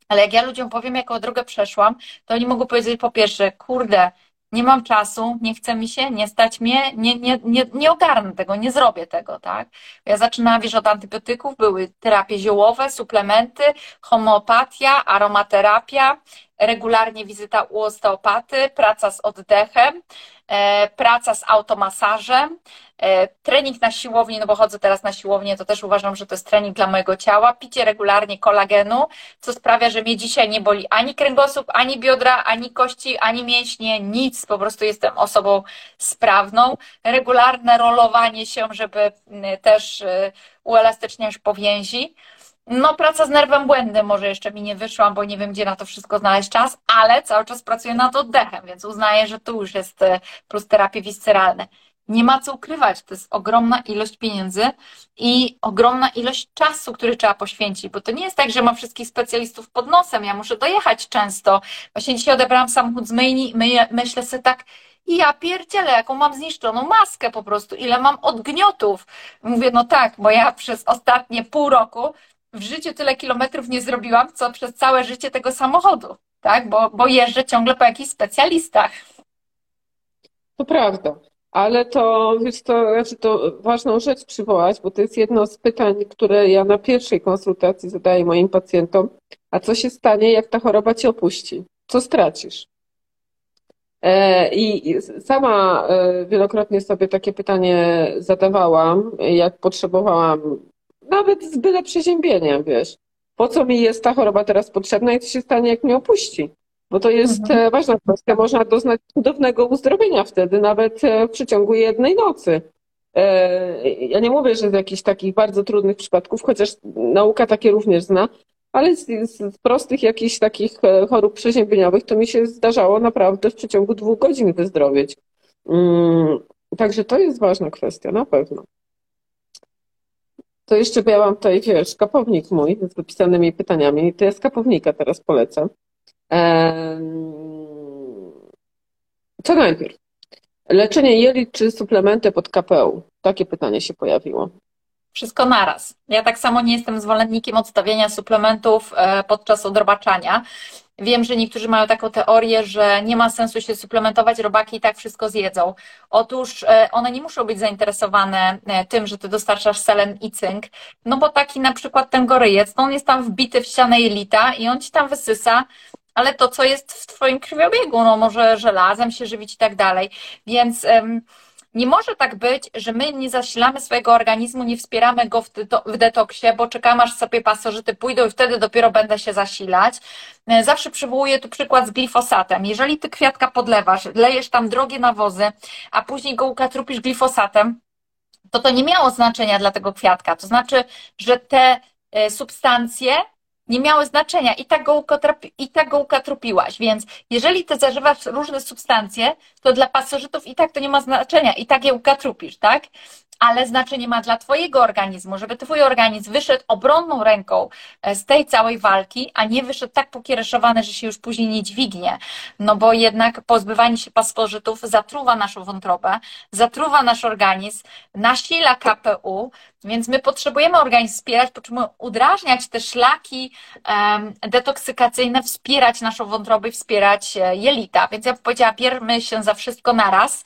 ale jak ja ludziom powiem, jaką drogę przeszłam, to oni mogą powiedzieć po pierwsze, kurde, nie mam czasu, nie chce mi się, nie stać mnie, nie, nie, nie, nie ogarnę tego, nie zrobię tego, tak? Ja zaczynałam, wiesz, od antybiotyków, były terapie ziołowe, suplementy, homeopatia, aromaterapia, regularnie wizyta u osteopaty, praca z oddechem, E, praca z automasażem, e, trening na siłowni, no bo chodzę teraz na siłownię, to też uważam, że to jest trening dla mojego ciała, picie regularnie kolagenu, co sprawia, że mnie dzisiaj nie boli ani kręgosłup, ani biodra, ani kości, ani mięśnie, nic, po prostu jestem osobą sprawną, regularne rolowanie się, żeby też e, uelastyczniać powięzi, no, praca z nerwem błędnym może jeszcze mi nie wyszła, bo nie wiem, gdzie na to wszystko znaleźć czas, ale cały czas pracuję nad oddechem, więc uznaję, że tu już jest e, plus terapie wisceralne. nie ma co ukrywać. To jest ogromna ilość pieniędzy i ogromna ilość czasu, który trzeba poświęcić, bo to nie jest tak, że mam wszystkich specjalistów pod nosem. Ja muszę dojechać często. Właśnie dzisiaj odebrałam samochód z myjni, my, myślę sobie tak, i ja pierdzielę, jaką mam zniszczoną maskę po prostu, ile mam odgniotów. Mówię, no tak, bo ja przez ostatnie pół roku w życiu tyle kilometrów nie zrobiłam, co przez całe życie tego samochodu, tak? Bo, bo jeżdżę ciągle po jakichś specjalistach. To prawda. Ale to, wiesz, to, znaczy to ważną rzecz przywołać, bo to jest jedno z pytań, które ja na pierwszej konsultacji zadaję moim pacjentom. A co się stanie, jak ta choroba cię opuści? Co stracisz? E, I sama e, wielokrotnie sobie takie pytanie zadawałam, jak potrzebowałam nawet z byle przeziębienia, wiesz. Po co mi jest ta choroba teraz potrzebna i co się stanie, jak mnie opuści? Bo to jest mhm. E, ważna kwestia. Można doznać cudownego uzdrowienia wtedy, nawet w przeciągu jednej nocy. Ja nie mówię, że z jakichś takich bardzo trudnych przypadków, chociaż nauka takie również zna, ale z, z, prostych jakichś takich e, chorób przeziębieniowych to mi się zdarzało naprawdę w przeciągu dwóch godzin wyzdrowieć. Mm, także to jest ważna kwestia, na pewno. To jeszcze miałam tutaj, wiesz, kapownik mój z wypisanymi pytaniami. To ja skapownika teraz polecę. Co najpierw? Leczenie jelit czy suplementy pod KPU? Takie pytanie się pojawiło. Wszystko naraz. Ja tak samo nie jestem zwolennikiem odstawiania suplementów e, podczas odrobaczania. Wiem, że niektórzy mają taką teorię, że nie ma sensu się suplementować, robaki i tak wszystko zjedzą. Otóż e, one nie muszą być zainteresowane e, tym, że ty dostarczasz selen i cynk, no bo taki na przykład ten goryjec, no on jest tam wbity w ścianę jelita i on ci tam wysysa, ale to, co jest w twoim krwiobiegu, no może żelazem się żywić i tak dalej. Więc... nie może tak być, że my nie zasilamy swojego organizmu, nie wspieramy go w, w detoksie, bo czekamy aż sobie pasożyty pójdą i wtedy dopiero będę się zasilać. E, zawsze przywołuję tu przykład z glifosatem. Jeżeli ty kwiatka podlewasz, lejesz tam drogie nawozy, a później go ukatrupisz glifosatem, to to nie miało znaczenia dla tego kwiatka. To znaczy, że te e, substancje nie miały znaczenia i tak, go i tak ukatrupiłaś. Więc jeżeli ty zażywasz różne substancje, to dla pasożytów i tak to nie ma znaczenia, i tak je ukatrupisz, tak? Ale znaczenie ma dla Twojego organizmu, żeby Twój organizm wyszedł obronną ręką e, z tej całej walki, a nie wyszedł tak pokiereszowany, że się już później nie dźwignie. No bo jednak pozbywanie się pasożytów zatruwa naszą wątrobę, zatruwa nasz organizm, nasila KPU, więc my potrzebujemy organizm wspierać, potrzebujemy udrażniać te szlaki um, detoksykacyjne, wspierać naszą wątrobę, wspierać e, jelita. Więc ja powiedziałam, bierzmy się za wszystko naraz.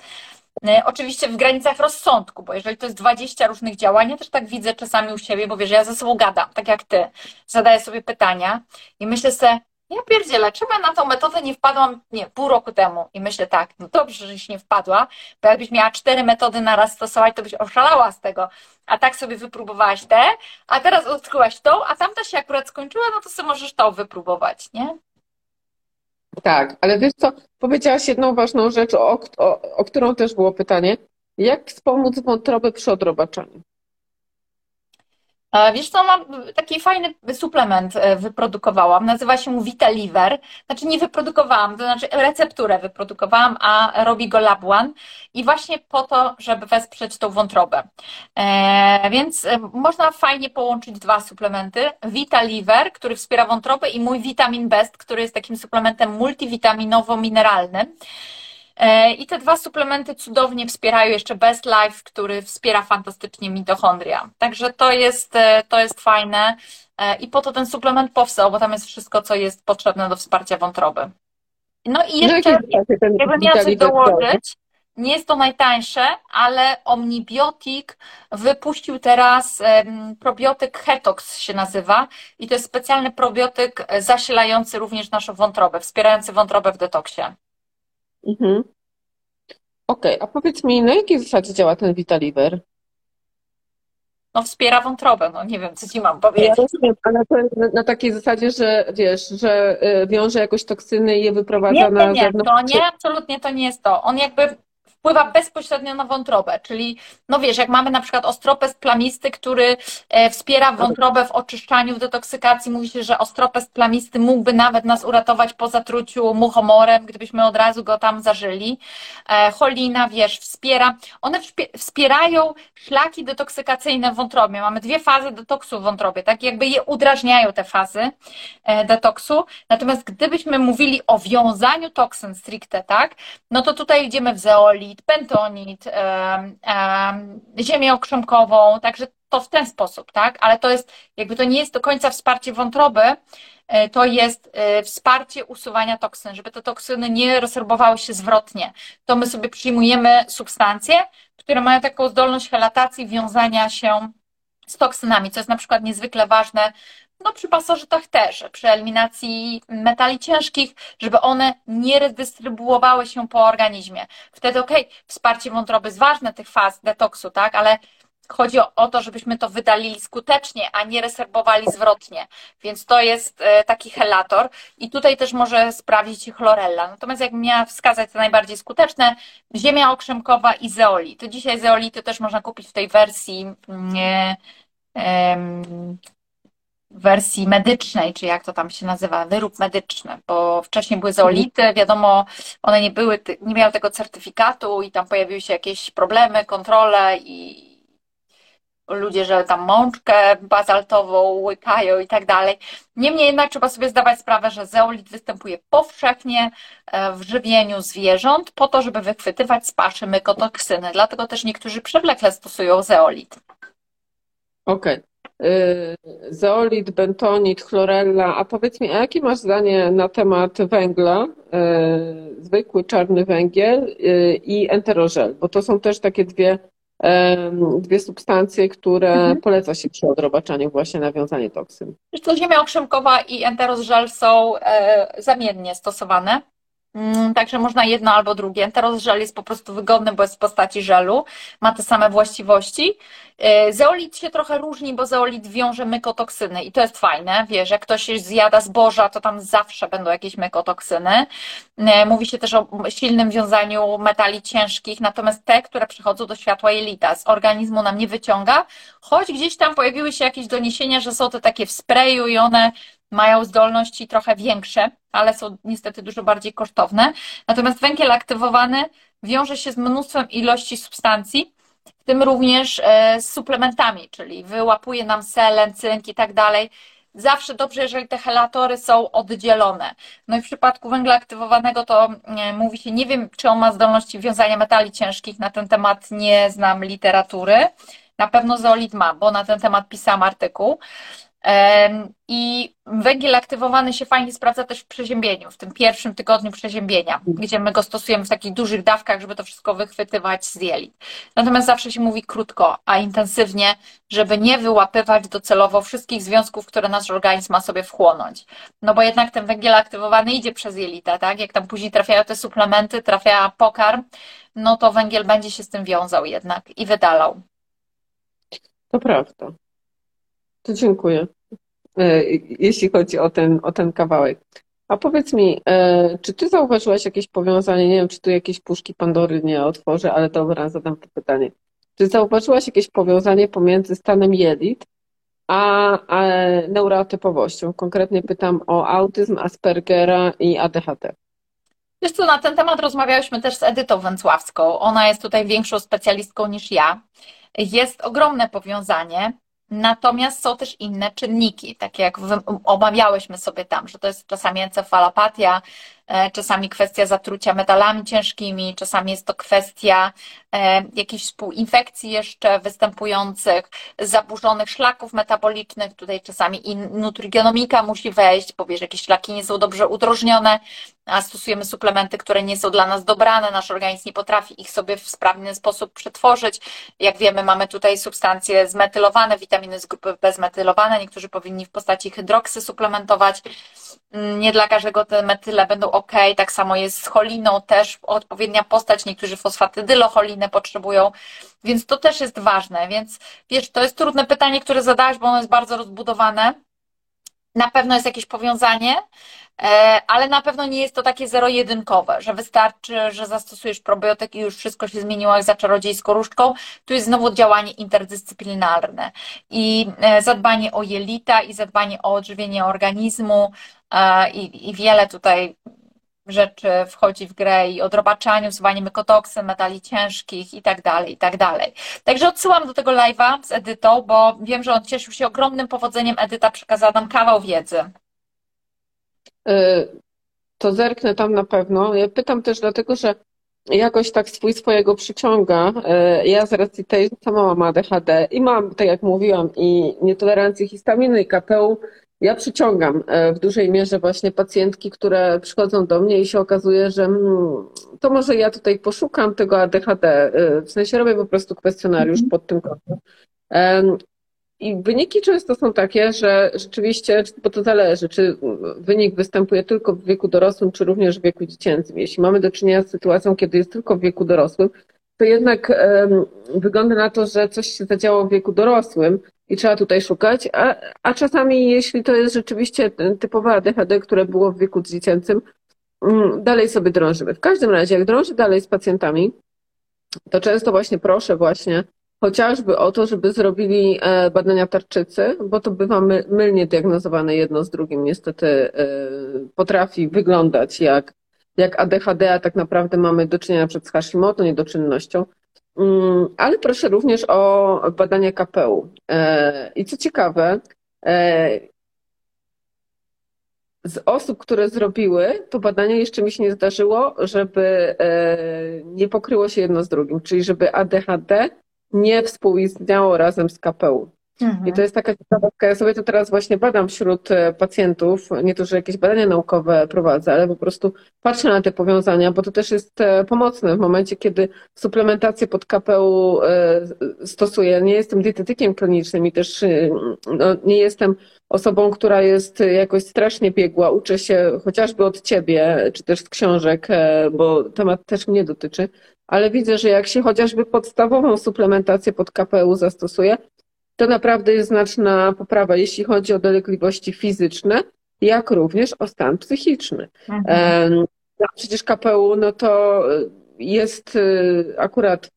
E, oczywiście w granicach rozsądku, bo jeżeli to jest 20 różnych działań, ja też tak widzę czasami u siebie, bo wiesz, ja ze sobą gadam, tak jak ty, zadaję sobie pytania i myślę sobie, ja pierdzielę, czemu ja na tą metodę nie wpadłam, nie, pół roku temu? I myślę tak, no dobrze, żeś nie wpadła, bo jakbyś miała cztery metody na raz stosować, to byś oszalała z tego, a tak sobie wypróbowałaś te, a teraz odkryłaś tą, a tamta się akurat skończyła, no to sobie możesz tą wypróbować, nie? Tak, ale wiesz co, powiedziałaś jedną ważną rzecz, o, o, o którą też było pytanie. Jak wspomóc wątrobę przy odrobaczaniu? Wiesz co, mam taki fajny suplement e, wyprodukowałam, nazywa się Vitaliver. Znaczy nie wyprodukowałam, to znaczy recepturę wyprodukowałam, a robi go Labuan i właśnie po to, żeby wesprzeć tą wątrobę. E, więc e, można fajnie połączyć dwa suplementy. Vitaliver, który wspiera wątrobę i mój Vitamin Best, który jest takim suplementem multivitaminowo-mineralnym. E, I te dwa suplementy cudownie wspierają jeszcze Best Life, który wspiera fantastycznie mitochondria. Także to jest, e, to jest fajne. E, I po to ten suplement powstał, bo tam jest wszystko, co jest potrzebne do wsparcia wątroby. No i jeszcze, jakbym miała coś dołożyć, nie jest to najtańsze, ale Omnibiotik wypuścił teraz probiotyk Hetox się nazywa i to jest specjalny probiotyk zasilający również naszą wątrobę, wspierający wątrobę w detoksie. Mhm. Okej, a powiedz mi, na jakiej zasadzie działa ten Vitaliver? No wspiera wątrobę, no nie wiem, co ci mam powiedzieć. Ja rozumiem, ale to na, na takiej zasadzie, że wiesz, że y, wiąże jakoś toksyny i je wyprowadza nie, na nie, zewnątrz. to nie, absolutnie to nie jest to. On jakby wpływa bezpośrednio na wątrobę, czyli no wiesz, jak mamy na przykład ostropest plamisty, który e, wspiera wątrobę w oczyszczaniu, w detoksykacji, mówi się, że ostropest plamisty mógłby nawet nas uratować po zatruciu muchomorem, gdybyśmy od razu go tam zażyli. E, cholina, wiesz, wspiera, one wspierają szlaki detoksykacyjne w wątrobie. Mamy dwie fazy detoksu w wątrobie, tak jakby je udrażniają te fazy e, detoksu. Natomiast gdybyśmy mówili o wiązaniu toksyn stricte, tak, no to tutaj idziemy w zeolit, pentonit, ziemię okrzemkową, także to w ten sposób, tak? Ale to jest, jakby to nie jest do końca wsparcie wątroby, e, to jest e, wsparcie usuwania toksyn, żeby te toksyny nie resorbowały się zwrotnie. To my sobie przyjmujemy substancje, które mają taką zdolność helatacji, wiązania się z toksynami, co jest na przykład niezwykle ważne no przy pasożytach też, przy eliminacji metali ciężkich, żeby one nie redystrybuowały się po organizmie. Wtedy ok, wsparcie wątroby jest ważne, tych faz detoksu, tak, ale chodzi o, to, żebyśmy to wydalili skutecznie, a nie reserbowali zwrotnie. Więc to jest e, taki helator i tutaj też może sprawdzić chlorella. Natomiast jak miała wskazać te najbardziej skuteczne, ziemia okrzemkowa i zeolity. Dzisiaj zeolity też można kupić w tej wersji nie, mm, wersji medycznej, czy jak to tam się nazywa, wyrób medyczny, bo wcześniej były zeolity, wiadomo, one nie były, nie miały tego certyfikatu i tam pojawiły się jakieś problemy, kontrole i ludzie, że tam mączkę bazaltową łykają i tak dalej. Niemniej jednak trzeba sobie zdawać sprawę, że zeolit występuje powszechnie e, w żywieniu zwierząt po to, żeby wychwytywać z paszy mykotoksyny. Dlatego też niektórzy przewlekle stosują zeolit. Okej. Okay. Zeolit, bentonit, chlorella. A powiedz mi, a jakie masz zdanie na temat węgla, y, zwykły czarny węgiel y, i enterożel? Bo to są też takie dwie, dwie substancje, które mhm. poleca się przy odrobaczaniu właśnie nawiązanie toksyn. To ziemia okrzemkowa i enterożel są e, zamiennie stosowane. Mm, także można jedno albo drugie. Teraz żel jest po prostu wygodny, bo jest w postaci żelu, ma te same właściwości. Y, zeolit się trochę różni, bo zeolit wiąże mykotoksyny i to jest fajne. Wiesz, jak ktoś zjada zboża, to tam zawsze będą jakieś mykotoksyny. Y, mówi się też o silnym wiązaniu metali ciężkich, natomiast te, które przechodzą do światła jelita, z organizmu nam nie wyciąga, choć gdzieś tam pojawiły się jakieś doniesienia, że są to takie w sprayu i one mają zdolności trochę większe, ale są niestety dużo bardziej kosztowne. Natomiast węgiel aktywowany wiąże się z mnóstwem ilości substancji, w tym również e, z suplementami, czyli wyłapuje nam selen, cynk i tak dalej. Zawsze dobrze, jeżeli te helatory są oddzielone. No i w przypadku węgla aktywowanego to e, mówi się, nie wiem, czy on ma zdolności wiązania metali ciężkich, na ten temat nie znam literatury. Na pewno zeolit ma, bo na ten temat pisałam artykuł. I węgiel aktywowany się fajnie sprawdza też w przeziębieniu, w tym pierwszym tygodniu przeziębienia, gdzie my go stosujemy w takich dużych dawkach, żeby to wszystko wychwytywać z jelit. Natomiast zawsze się mówi krótko, a intensywnie, żeby nie wyłapywać docelowo wszystkich związków, które nasz organizm ma sobie wchłonąć. No bo jednak ten węgiel aktywowany idzie przez jelita, tak? Jak tam później trafiają te suplementy, trafia pokarm, no to węgiel będzie się z tym wiązał jednak i wydalał. To prawda. To dziękuję, e, jeśli chodzi o ten, o ten kawałek. A powiedz mi, e, czy ty zauważyłaś jakieś powiązanie, nie wiem, czy tu jakieś puszki Pandory nie otworzę, ale dobra, zadam to pytanie. Czy zauważyłaś jakieś powiązanie pomiędzy stanem jelit a, a neurotypowością? Konkretnie pytam o autyzm, Aspergera i ADHD. Wiesz co, na ten temat rozmawiałyśmy też z Edytą Węcławską. Ona jest tutaj większą specjalistką niż ja. Jest ogromne powiązanie. Natomiast są też inne czynniki, takie jak omawiałyśmy sobie tam, że to jest czasami encefalopatia, E, czasami kwestia zatrucia metalami ciężkimi, czasami jest to kwestia e, jakichś współinfekcji jeszcze występujących, zaburzonych szlaków metabolicznych, tutaj czasami nutrigenomika musi wejść, bo wiesz, jakieś szlaki nie są dobrze udrożnione, a stosujemy suplementy, które nie są dla nas dobrane, nasz organizm nie potrafi ich sobie w sprawny sposób przetworzyć. Jak wiemy, mamy tutaj substancje zmetylowane, witaminy z grupy bezmetylowane, niektórzy powinni w postaci hydroksy suplementować. Nie dla każdego te metyle będą ok, tak samo jest z choliną, też odpowiednia postać, niektórzy fosfatydylocholinę potrzebują, więc to też jest ważne, więc wiesz, to jest trudne pytanie, które zadałaś, bo ono jest bardzo rozbudowane, na pewno jest jakieś powiązanie, e, ale na pewno nie jest to takie zero-jedynkowe, że wystarczy, że zastosujesz probiotyk i już wszystko się zmieniło jak za czarodziejską różdżką. Tu jest znowu działanie interdyscyplinarne i e, zadbanie o jelita i zadbanie o odżywienie organizmu e, i, i wiele tutaj rzeczy wchodzi w grę i odrobaczanie, usuwanie mykotoksyn, metali ciężkich i tak dalej, i tak dalej. Także odsyłam do tego live'a z Edytą, bo wiem, że on cieszył się ogromnym powodzeniem. Edyta przekazała nam kawał wiedzy. Y, to zerknę tam na pewno. Ja pytam też dlatego, że jakoś tak swój swojego przyciąga. Y, ja z racji tej, sama mam ADHD i mam, tak jak mówiłam, i nietolerancję histaminy i KPU, ja przyciągam e, w dużej mierze właśnie pacjentki, które przychodzą do mnie i się okazuje, że hmm, to może ja tutaj poszukam tego ADHD. E, w sensie robię po prostu kwestionariusz mhm. pod tym kątem. I wyniki często są takie, że rzeczywiście, bo to zależy, czy wynik występuje tylko w wieku dorosłym, czy również w wieku dziecięcym. Jeśli mamy do czynienia z sytuacją, kiedy jest tylko w wieku dorosłym, to jednak wygląda na to, że coś się zadziało w wieku dorosłym i trzeba tutaj szukać, a, a czasami jeśli to jest rzeczywiście typowe ADHD, które było w wieku dziecięcym, um, dalej sobie drążymy. W każdym razie, jak drążę dalej z pacjentami, to często właśnie proszę właśnie chociażby o to, żeby zrobili e, badania tarczycy, bo to bywa mylnie diagnozowane jedno z drugim. Niestety e, potrafi wyglądać jak jak ADHD, a tak naprawdę mamy do czynienia przed z Hashimoto, niedoczynnością. Mm, ale proszę również o badania KPU. E, I co ciekawe, e, z osób, które zrobiły to badanie, jeszcze mi się nie zdarzyło, żeby e, nie pokryło się jedno z drugim, czyli żeby ADHD nie współistniało razem z KPU. Mhm. I to jest taka ciekawostka. Ja sobie to teraz właśnie badam wśród e, pacjentów. Nie to, że jakieś badania naukowe prowadzę, ale po prostu patrzę na te powiązania, bo to też jest e, pomocne w momencie, kiedy suplementację pod KPU e, stosuję. Nie jestem dietetykiem klinicznym i też no, nie jestem osobą, która jest jakoś strasznie biegła. Uczę się chociażby od ciebie, czy też z książek, bo temat też mnie dotyczy ale widzę, że jak się chociażby podstawową suplementację pod KPU zastosuje, to naprawdę jest znaczna poprawa, jeśli chodzi o dolegliwości fizyczne, jak również o stan psychiczny. Mhm. No, przecież KPU no to jest y, akurat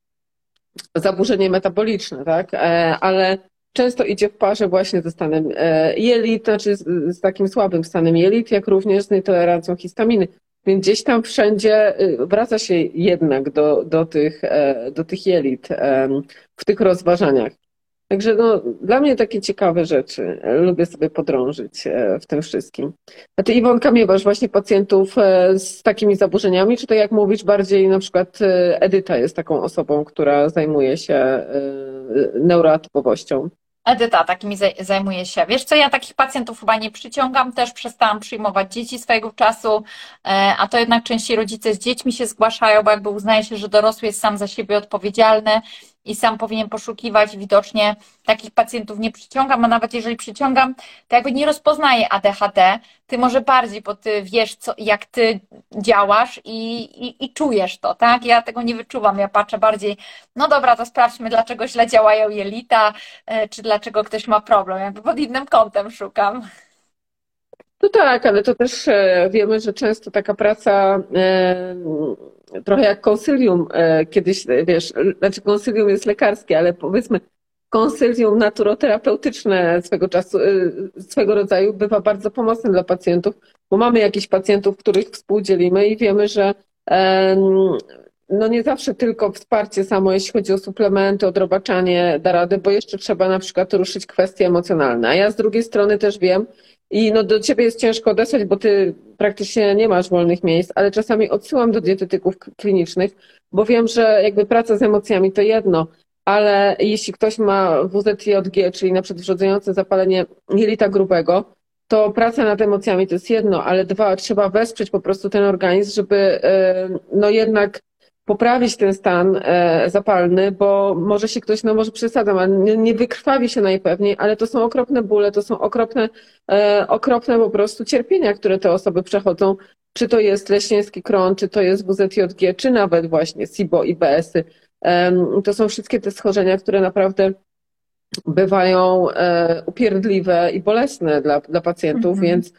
zaburzenie metaboliczne, tak? E, ale często idzie w parze właśnie ze stanem e, jelit, znaczy z, z takim słabym stanem jelit, jak również z nietolerancją histaminy. Więc gdzieś tam wszędzie y, wraca się jednak do, do, tych, e, do tych jelit w tych rozważaniach. Także no, dla mnie takie ciekawe rzeczy. Lubię sobie podrążyć e, w tym wszystkim. A ty Iwonka miewasz właśnie pacjentów e, z takimi zaburzeniami, czy to jak mówisz bardziej na przykład e, Edyta jest taką osobą, która zajmuje się neuroatypowością? Edyta takimi zajmuje się. Wiesz co, ja takich pacjentów chyba nie przyciągam, też przestałam przyjmować dzieci swojego czasu, a to jednak częściej rodzice z dziećmi się zgłaszają, bo jakby uznaje się, że dorosły jest sam za siebie odpowiedzialny i sam powinien poszukiwać. Widocznie takich pacjentów nie przyciągam, a nawet jeżeli przyciągam, to jakby nie rozpoznaję ADHD. Ty może bardziej, bo ty wiesz, co, jak ty działasz i, i, i czujesz to, tak? Ja tego nie wyczuwam. Ja patrzę bardziej, no dobra, to sprawdźmy, dlaczego źle działają jelita, e, czy dlaczego ktoś ma problem. Jakby pod innym kątem szukam. No tak, ale to też e, wiemy, że często taka praca e, trochę jak konsylium e, kiedyś, wiesz, znaczy konsylium jest lekarskie, ale powiedzmy konsylium naturoterapeutyczne swego czasu, swego rodzaju bywa bardzo pomocne dla pacjentów, bo mamy jakichś pacjentów, których współdzielimy i wiemy, że no nie zawsze tylko wsparcie samo, jeśli chodzi o suplementy, odrobaczanie da radę, bo jeszcze trzeba na przykład ruszyć kwestie emocjonalne. A ja z drugiej strony też wiem, i no do ciebie jest ciężko odesłać, bo ty praktycznie nie masz wolnych miejsc, ale czasami odsyłam do dietetyków klinicznych, bo wiem, że jakby praca z emocjami to jedno, ale jeśli ktoś ma WZJG, czyli na przykład wrzodzające zapalenie jelita grubego, to praca nad emocjami to jest jedno, ale dwa, trzeba wesprzeć po prostu ten organizm, żeby no jednak poprawić ten stan e, zapalny, bo może się ktoś, no może przesadzam, ale nie, nie wykrwawi się najpewniej, ale to są okropne bóle, to są okropne, e, okropne po prostu cierpienia, które te osoby przechodzą, czy to jest leśnieński kron, czy to jest WZJG, czy nawet właśnie SIBO i BS-y. To są wszystkie te schorzenia, które naprawdę bywają upierdliwe i bolesne dla, dla pacjentów, mhm. więc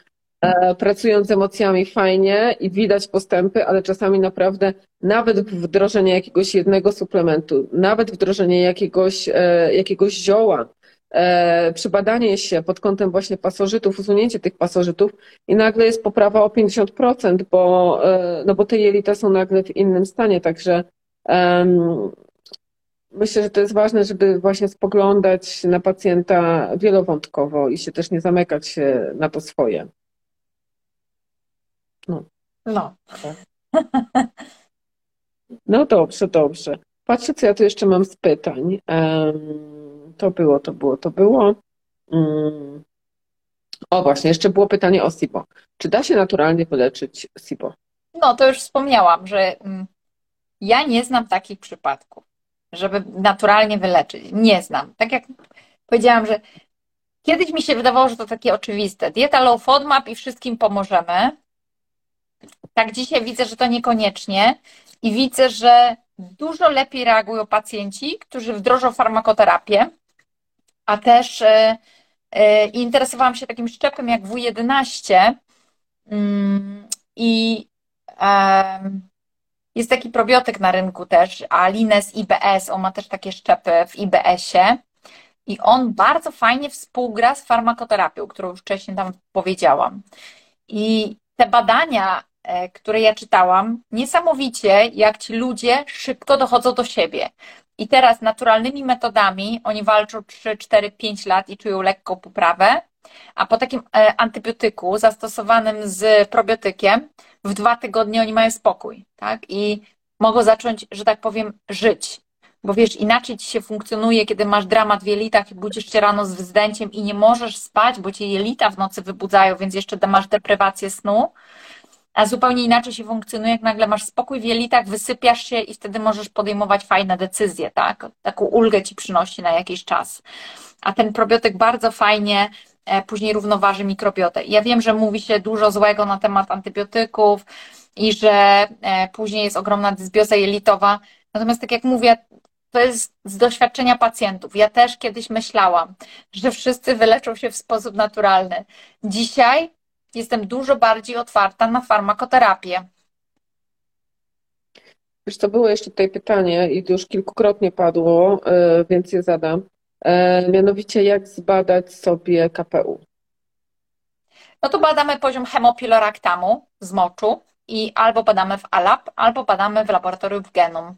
pracując z emocjami fajnie i widać postępy, ale czasami naprawdę nawet wdrożenie jakiegoś jednego suplementu, nawet wdrożenie jakiegoś, jakiegoś zioła, e, przebadanie się pod kątem właśnie pasożytów, usunięcie tych pasożytów i nagle jest poprawa o 50%, bo, e, no bo te jelita są nagle w innym stanie, także myślę, że to jest ważne, żeby właśnie spoglądać na pacjenta wielowątkowo i się też nie zamykać na to swoje. No. No. *laughs* No dobrze, dobrze. Patrzę, co ja tu jeszcze mam z pytań. To było, to było, to było. Mm. O właśnie, jeszcze było pytanie o SIBO. Czy da się naturalnie wyleczyć SIBO? No, to już wspomniałam, że mm, ja nie znam takich przypadków, żeby naturalnie wyleczyć. Nie znam. Tak jak powiedziałam, że kiedyś mi się wydawało, że to takie oczywiste. Dieta low FODMAP i wszystkim pomożemy. Tak dzisiaj widzę, że to niekoniecznie i widzę, że dużo lepiej reagują pacjenci, którzy wdrożą farmakoterapię, a też e, e, interesowałam się takim szczepem jak W11 mm, i jest taki probiotyk na rynku też, Alines IBS, on ma też takie szczepy w IBS-ie i on bardzo fajnie współgra z farmakoterapią, którą już wcześniej tam powiedziałam. I te badania, które ja czytałam, niesamowicie, jak ci ludzie szybko dochodzą do siebie. I teraz naturalnymi metodami oni walczą 3, 4, 5 lat i czują lekką poprawę, a po takim e, antybiotyku zastosowanym z probiotykiem w dwa tygodnie oni mają spokój, tak? I mogą zacząć, że tak powiem, żyć. Bo wiesz, inaczej ci się funkcjonuje, kiedy masz dramat w jelitach i budzisz się rano z wzdęciem i nie możesz spać, bo cię jelita w nocy wybudzają, więc jeszcze masz deprywację snu zupełnie inaczej się funkcjonuje, jak nagle masz spokój w jelitach, wysypiasz się i wtedy możesz podejmować fajne decyzje, tak? Taką ulgę ci przynosi na jakiś czas. A ten probiotyk bardzo fajnie e, później równoważy mikrobiotę. Ja wiem, że mówi się dużo złego na temat antybiotyków i że e, później jest ogromna dysbioza jelitowa. Natomiast tak jak mówię, to jest z doświadczenia pacjentów. Ja też kiedyś myślałam, że wszyscy wyleczą się w sposób naturalny. Dzisiaj jestem dużo bardziej otwarta na farmakoterapię. Wiesz, to było jeszcze tutaj pytanie i już kilkukrotnie padło, e, więc je zadam. E, mianowicie, jak zbadać sobie KPU? No to badamy poziom hemopiloraktamu z moczu i albo badamy w ALAP, albo badamy w laboratorium w Genom.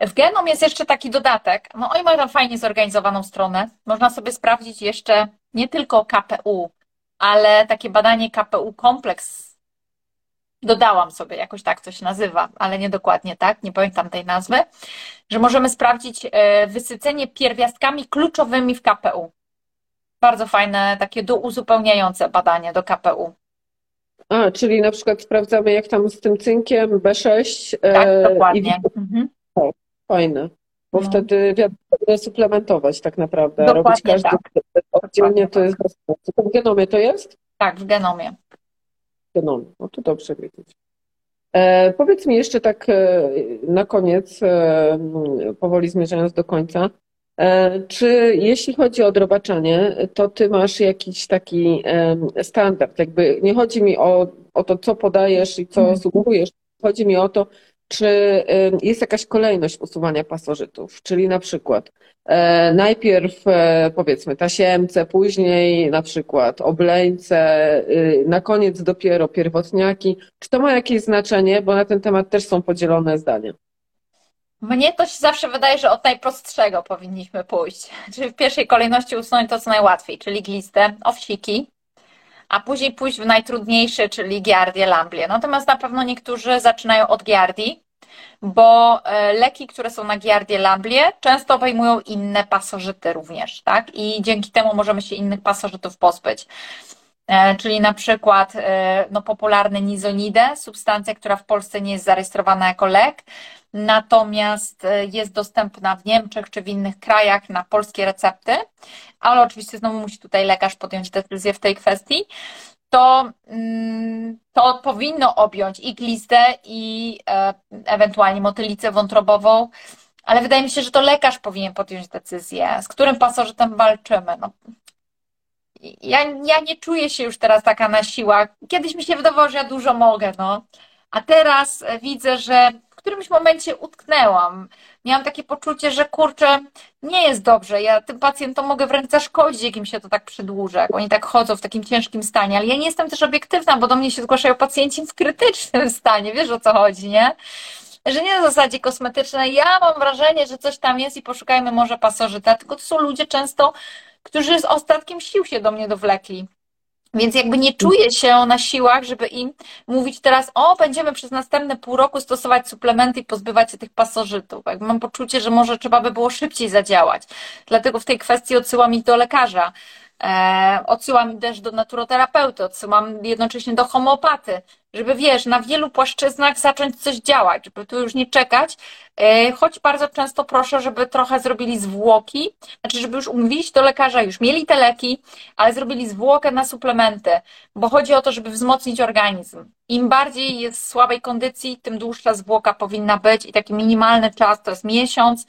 W Genom jest jeszcze taki dodatek. No oni mają tam fajnie zorganizowaną stronę. Można sobie sprawdzić jeszcze nie tylko KPU, ale takie badanie KPU kompleks. Dodałam sobie, jakoś tak się nazywa, ale nie dokładnie tak, nie pamiętam tej nazwy, że możemy sprawdzić e, wysycenie pierwiastkami kluczowymi w KPU. Bardzo fajne, takie douzupełniające badanie do KPU. A, czyli na przykład sprawdzamy, jak tam z tym cynkiem B6. E, tak, dokładnie. I... Mhm. O, fajne. Bo no. wtedy wiadomo, suplementować tak naprawdę. Dokładnie Robić każdy tak. oddzielnie to jest bez sensu. To w genomie to jest? Tak, w genomie. W genomie, no to dobrze wiedzieć. E, powiedz mi jeszcze tak e, na koniec, e, powoli zmierzając do końca, e, czy jeśli chodzi o odrobaczanie, to ty masz jakiś taki e, standard? Jakby nie chodzi mi o, o to, co podajesz i co mm. sugerujesz, chodzi mi o to, czy jest jakaś kolejność usuwania pasożytów, czyli na przykład e, najpierw e, powiedzmy tasiemce, później na przykład obleńce, y, na koniec dopiero pierwotniaki. Czy to ma jakieś znaczenie, bo na ten temat też są podzielone zdania? Mnie to się zawsze wydaje, że od najprostszego powinniśmy pójść. Czyli w pierwszej kolejności usunąć to, co najłatwiej, czyli glistę, owsiki, a później pójść w najtrudniejsze, czyli giardię, lamblię. Natomiast na pewno niektórzy zaczynają od giardii, bo e, leki, które są na giardię, lamblię, często obejmują inne pasożyty również, tak? I dzięki temu możemy się innych pasożytów pozbyć. E, czyli na przykład e, no, popularny nizonidę, substancja, która w Polsce nie jest zarejestrowana jako lek, natomiast jest dostępna w Niemczech czy w innych krajach na polskie recepty, ale oczywiście znowu musi tutaj lekarz podjąć decyzję w tej kwestii, to, mm, to powinno objąć i glistę, i ewentualnie motylicę wątrobową, ale wydaje mi się, że to lekarz powinien podjąć decyzję, z którym pasożytem walczymy. No. Ja, ja nie czuję się już teraz taka na siłach. Kiedyś mi się wydawało, że ja dużo mogę, no. A teraz widzę, że którymś momencie utknęłam. Miałam takie poczucie, że kurczę, nie jest dobrze. Ja tym pacjentom mogę wręcz zaszkodzić, jak im się to tak przedłuża, jak oni tak chodzą w takim ciężkim stanie. Ale ja nie jestem też obiektywna, bo do mnie się zgłaszają pacjenci w krytycznym *laughs* stanie. Wiesz o co chodzi, nie? że nie na zasadzie kosmetycznej. Ja mam wrażenie, że coś tam jest i poszukajmy może pasożyta, tylko to są ludzie często, którzy z ostatkiem sił się do mnie dowlekli. Więc jakby nie czuję się na siłach, żeby im mówić teraz, o, będziemy przez następne pół roku stosować suplementy i pozbywać się tych pasożytów. Jakby mam poczucie, że może trzeba by było szybciej zadziałać. Dlatego w tej kwestii odsyłam ich do lekarza. E, odsyłam też do naturoterapeuty, odsyłam jednocześnie do homeopaty, żeby wiesz, na wielu płaszczyznach zacząć coś działać, żeby tu już nie czekać, e, choć bardzo często proszę, żeby trochę zrobili zwłoki, znaczy, żeby już umówili się do lekarza, już mieli te leki, ale zrobili zwłokę na suplementy, bo chodzi o to, żeby wzmocnić organizm. Im bardziej jest w słabej kondycji, tym dłuższa zwłoka powinna być i taki minimalny czas to jest miesiąc,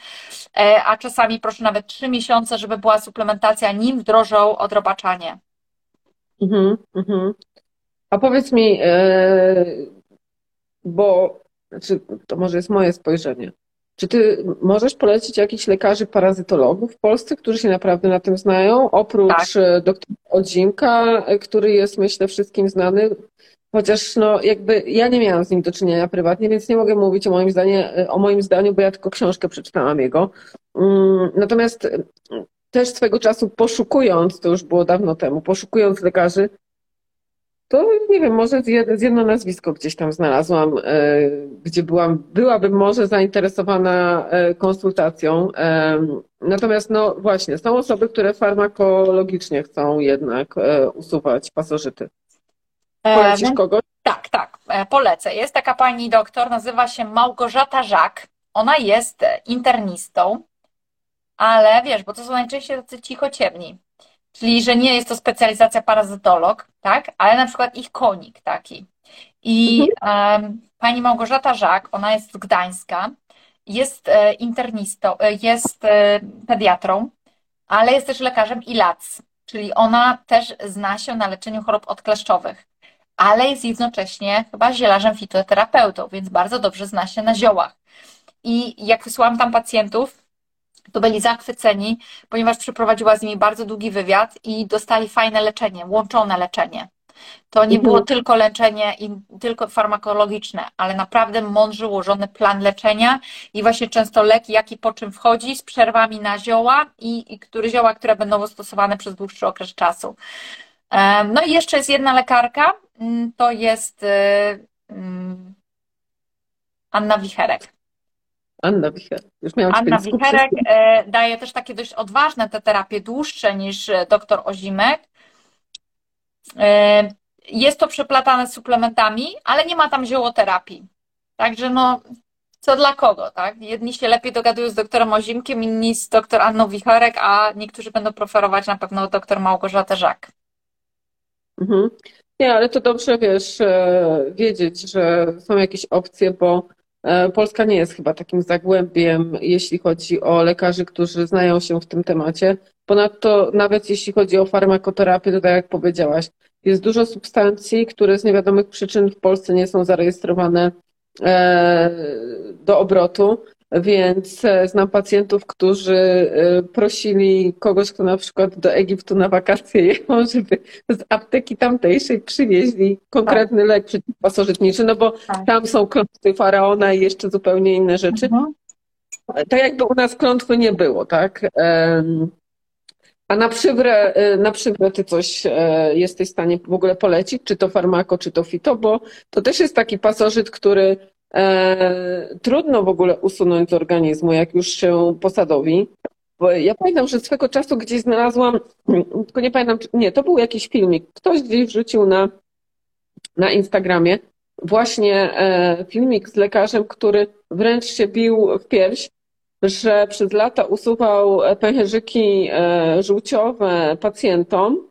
e, a czasami proszę nawet trzy miesiące, żeby była suplementacja, nim wdrożą odrobaczanie. Mhm, mhm. A powiedz mi, e, bo znaczy, to może jest moje spojrzenie. Czy ty możesz polecić jakichś lekarzy parazytologów w Polsce, którzy się naprawdę na tym znają? Oprócz tak. E, doktora Odzimka, e, który jest myślę wszystkim znany, chociaż no jakby ja nie miałam z nim do czynienia prywatnie, więc nie mogę mówić o moim, zdaniu, o moim zdaniu, bo ja tylko książkę przeczytałam jego. Mm, natomiast też swego czasu poszukując, to już było dawno temu, poszukując lekarzy, to nie wiem, może z jedno nazwisko gdzieś tam znalazłam, e, gdzie byłam, byłabym może zainteresowana e, konsultacją. E, natomiast no właśnie, są osoby, które farmakologicznie chcą jednak usuwać pasożyty. Polecisz kogoś? Tak, tak, polecę. Jest taka pani doktor, nazywa się Małgorzata Żak. Ona jest internistą, ale wiesz, bo to są najczęściej tacy cichociemni. Czyli, że nie jest to specjalizacja parazytolog, tak? Ale na przykład ich konik taki. I um, pani Małgorzata Żak, ona jest z Gdańska, jest e, internistą, e, jest e, pediatrą, ale jest też lekarzem ILAC, czyli ona też zna się na leczeniu chorób odkleszczowych, ale jest jednocześnie chyba zielarzem fitoterapeutą, więc bardzo dobrze zna się na ziołach. I jak wysłałam tam pacjentów, to byli zachwyceni, ponieważ przeprowadziła z nimi bardzo długi wywiad i dostali fajne leczenie, łączone leczenie. To nie było mhm. tylko leczenie i tylko farmakologiczne, ale naprawdę mądrze ułożony plan leczenia i właśnie często lek, jaki po czym wchodzi, z przerwami na zioła i, i które zioła, które będą stosowane przez dłuższy okres czasu. No i jeszcze jest jedna lekarka, mm, to jest y, mm, Anna Wicherek. Anna Wicherek. Już miałam Anna Wicherek e, daje też takie dość odważne te terapie, dłuższe niż e, doktor Ozimek. E, jest to przeplatane z suplementami, ale nie ma tam ziołoterapii. Także no, co dla kogo, tak? Jedni się lepiej dogadują z doktorem Ozimkiem, inni z doktor Anną Wicherek, a niektórzy będą preferować na pewno doktor Małgorzatę Żak. Mhm. Nie, ale to dobrze, wiesz, wiedzieć, że są jakieś opcje, bo Polska nie jest chyba takim zagłębiem, jeśli chodzi o lekarzy, którzy znają się w tym temacie. Ponadto, nawet jeśli chodzi o farmakoterapię, to tak jak powiedziałaś, jest dużo substancji, które z niewiadomych przyczyn w Polsce nie są zarejestrowane e, do obrotu. Więc e, znam pacjentów, którzy e, prosili kogoś, kto na przykład do Egiptu na wakacje *laughs* jechał, żeby z apteki tamtejszej przywieźli konkretny tak. lek przeciwpasożytniczy, no bo tak. tam są klątwy faraona i jeszcze zupełnie inne rzeczy. Mhm. Tak jakby u nas klątwy nie było, tak? A na przywrę, e, na przywrę ty coś jesteś w stanie w ogóle polecić, czy to farmako, czy to fito, bo to też jest taki pasożyt, który e, trudno w ogóle usunąć z organizmu, jak już się posadowi. Bo ja pamiętam, że swego czasu gdzieś znalazłam, tylko nie pamiętam, nie, to był jakiś filmik. Ktoś gdzieś wrzucił na, na Instagramie właśnie e, filmik z lekarzem, który wręcz się bił w pierś, że przez lata usuwał pęcherzyki e, żółciowe pacjentom,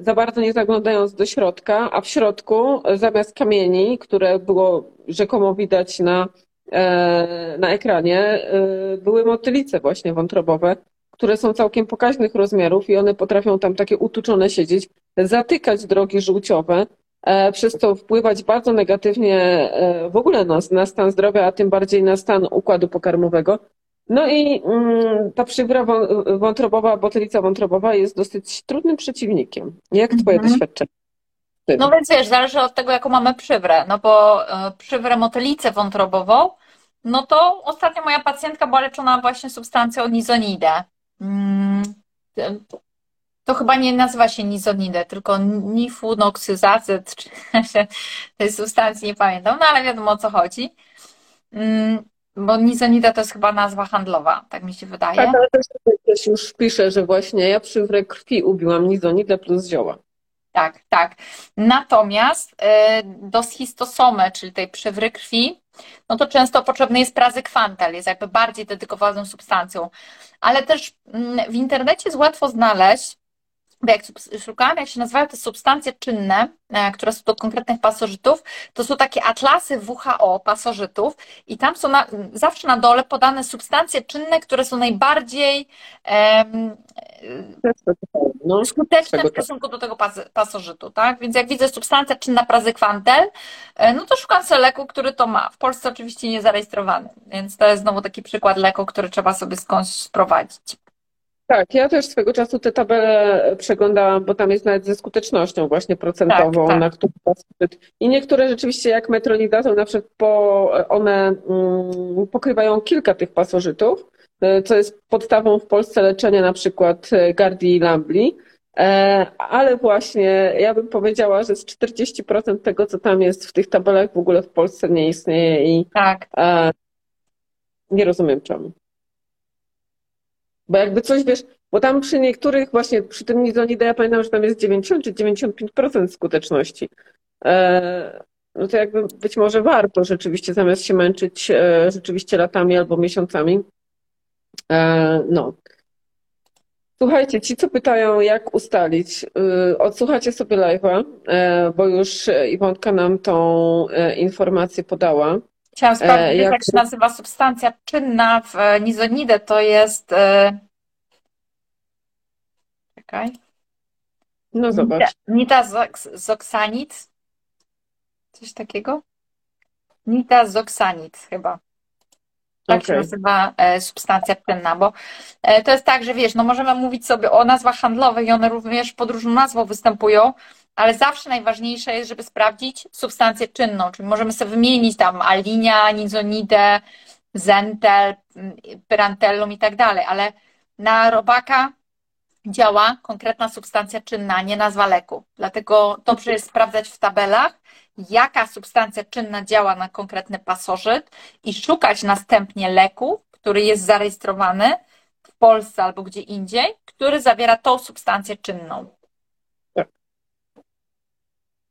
za bardzo nie zaglądając do środka, a w środku zamiast kamieni, które było rzekomo widać na e, na ekranie, e, były motylice właśnie wątrobowe, które są całkiem pokaźnych rozmiarów i one potrafią tam takie utuczone siedzieć, zatykać drogi żółciowe, przez to wpływać bardzo negatywnie w ogóle na, na stan zdrowia, a tym bardziej na stan układu pokarmowego. No i mm, ta przywra wątrobowa, botylica wątrobowa jest dosyć trudnym przeciwnikiem. Jak twoje mhm. doświadczenie? No więc wiesz, zależy od tego, jaką mamy przywrę, no bo e, przywrę motylicę wątrobową, no to ostatnio moja pacjentka była leczona właśnie substancją nizonidę. Mm, to chyba nie nazywa się nizonidę, tylko nifunoksyzazet, czy *laughs* tej substancji nie pamiętam, no ale wiadomo o co chodzi. Bo nizonida to jest chyba nazwa handlowa, tak mi się wydaje. Tak, ale też już pisze, że właśnie ja przy krwi ubiłam nizonidę plus zioła. Tak, tak. Natomiast y, do schistosomy, czyli tej przewry krwi, no to często potrzebny jest prazykwantel, jest jakby bardziej dedykowaną substancją. Ale też mm, w internecie jest łatwo znaleźć bo jak szukałam, jak się nazywają te substancje czynne, e, które są do konkretnych pasożytów, to są takie atlasy WHO pasożytów i tam są na, zawsze na dole podane substancje czynne, które są najbardziej no, skuteczne w stosunku do tego pas, pasożytu, tak? Więc jak widzę substancja czynna prazykwantel, e, no to szukam sobie leku, który to ma. W Polsce oczywiście nie zarejestrowany, więc to jest znowu taki przykład leku, który trzeba sobie skądś sprowadzić. Tak, ja też swego czasu te tabele przeglądałam, bo tam jest nawet ze skutecznością właśnie procentową, tak, tak. na który I niektóre rzeczywiście jak metronidazol, na przykład po, one mm, pokrywają kilka tych pasożytów, e, co jest podstawą w Polsce leczenia na przykład e, Gardi i Lambli. E, ale właśnie ja bym powiedziała, że z 40% tego, co tam jest w tych tabelach w ogóle w Polsce nie istnieje i tak. nie rozumiem czemu. Bo jakby coś wiesz, bo tam przy niektórych, właśnie przy tym nizonide, ja pamiętam, że tam jest 90 czy 95% skuteczności. E, no to jakby być może warto rzeczywiście, zamiast się męczyć e, rzeczywiście latami albo miesiącami. E, no. Słuchajcie, ci co pytają, jak ustalić, odsłuchacie sobie live'a, bo już Iwonka nam tą informację podała. Chciałam sprawdzić, jak... jak się nazywa substancja czynna w nizonidę, to jest Czekaj. No zobacz. Nitazoksanid. Coś takiego? Nitazoksanid chyba. Tak okay. się nazywa e, substancja czynna, bo e, to jest tak, że wiesz, no możemy mówić sobie o nazwach handlowych i one również pod różną nazwą występują, ale zawsze najważniejsze jest, żeby sprawdzić substancję czynną, czyli możemy sobie wymienić tam alinia, nizonidę, zentel, pyrantellum i tak dalej, ale na robaka działa konkretna substancja czynna, nie nazwa leku. Dlatego dobrze jest sprawdzać w tabelach, jaka substancja czynna działa na konkretny pasożyt i szukać następnie leku, który jest zarejestrowany w Polsce albo gdzie indziej, który zawiera tą substancję czynną.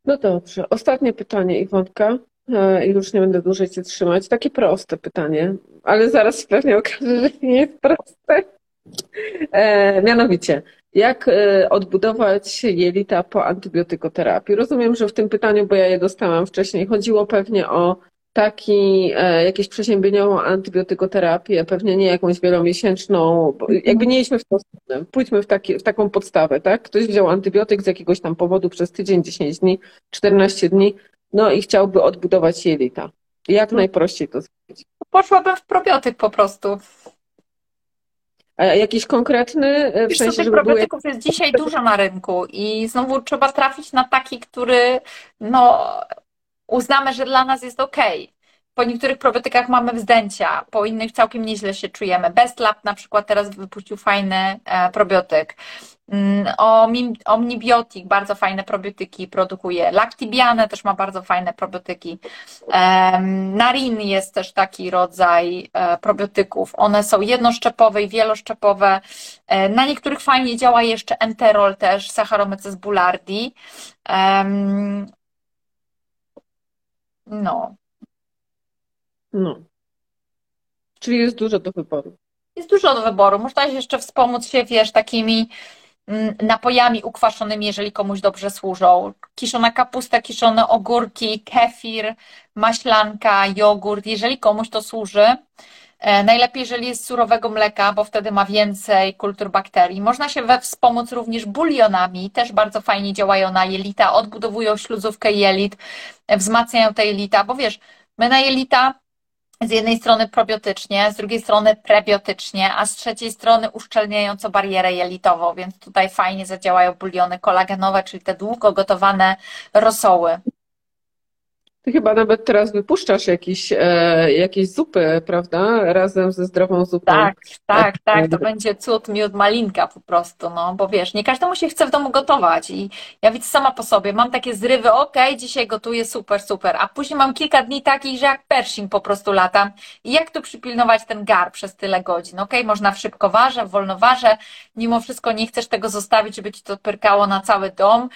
No dobrze. Ostatnie pytanie, Iwonka. E, już nie będę dłużej Cię trzymać. Takie proste pytanie, ale zaraz pewnie okaże, że nie jest proste. E, mianowicie, jak e, odbudować jelita po antybiotykoterapii? Rozumiem, że w tym pytaniu, bo ja je dostałam wcześniej, chodziło pewnie o taki, e, jakieś przeziębieniową antybiotykoterapię, pewnie nie jakąś wielomiesięczną, jakby nie idźmy w tą stronę, pójdźmy w, taki, w taką podstawę, tak? Ktoś wziął antybiotyk z jakiegoś tam powodu przez tydzień, 10 dni, 14 dni, no i chciałby odbudować jelita. Jak hmm. najprościej to zrobić? Poszłabym w probiotyk po prostu. A jakiś konkretny? E, w Wiesz, sensie, tych probiotyków były... jest dzisiaj dużo na rynku i znowu trzeba trafić na taki, który no, uznamy, że dla nas jest ok. Po niektórych probiotykach mamy wzdęcia, po innych całkiem nieźle się czujemy. Best Lab na przykład teraz wypuścił fajny e, probiotyk. Mm, Omnibiotik, bardzo fajne probiotyki produkuje. Lactibiane też ma bardzo fajne probiotyki. Narin jest też taki rodzaj e, probiotyków. One są jednoszczepowe i wieloszczepowe. E, na niektórych fajnie działa jeszcze enterol też, Saccharomyces boulardii. No. No. Czyli jest dużo do wyboru. Jest dużo do wyboru. Można jeszcze wspomóc się, wiesz, takimi mm, napojami ukwaszonymi, jeżeli komuś dobrze służą. Kiszona kapusta, kiszone ogórki, kefir, maślanka, jogurt, jeżeli komuś to służy. E, najlepiej, jeżeli jest surowego mleka, bo wtedy ma więcej kultur bakterii. Można się we wspomóc również bulionami, też bardzo fajnie działają na jelita, odbudowują śluzówkę jelit, e, wzmacniają te jelita, bo wiesz, my na jelita z jednej strony probiotycznie, z drugiej strony prebiotycznie, a z trzeciej strony uszczelniająco barierę jelitową, więc tutaj fajnie zadziałają buliony kolagenowe, czyli te długo gotowane rosoły. Chyba nawet teraz wypuszczasz jakieś, e, jakieś zupy, prawda? Razem ze zdrową zupą. Tak, tak, tak. To będzie cud miód malinka po prostu, no bo wiesz, nie każdemu się chce w domu gotować i ja widzę sama po sobie, mam takie zrywy, okej, okay, dzisiaj gotuję, super, super, a później mam kilka dni takich, że jak Pershing po prostu latam i jak tu przypilnować ten gar przez tyle godzin, okej, okay, można w szybkowarze, w wolnowarze, mimo wszystko nie chcesz tego zostawić, żeby ci to pyrkało na cały dom,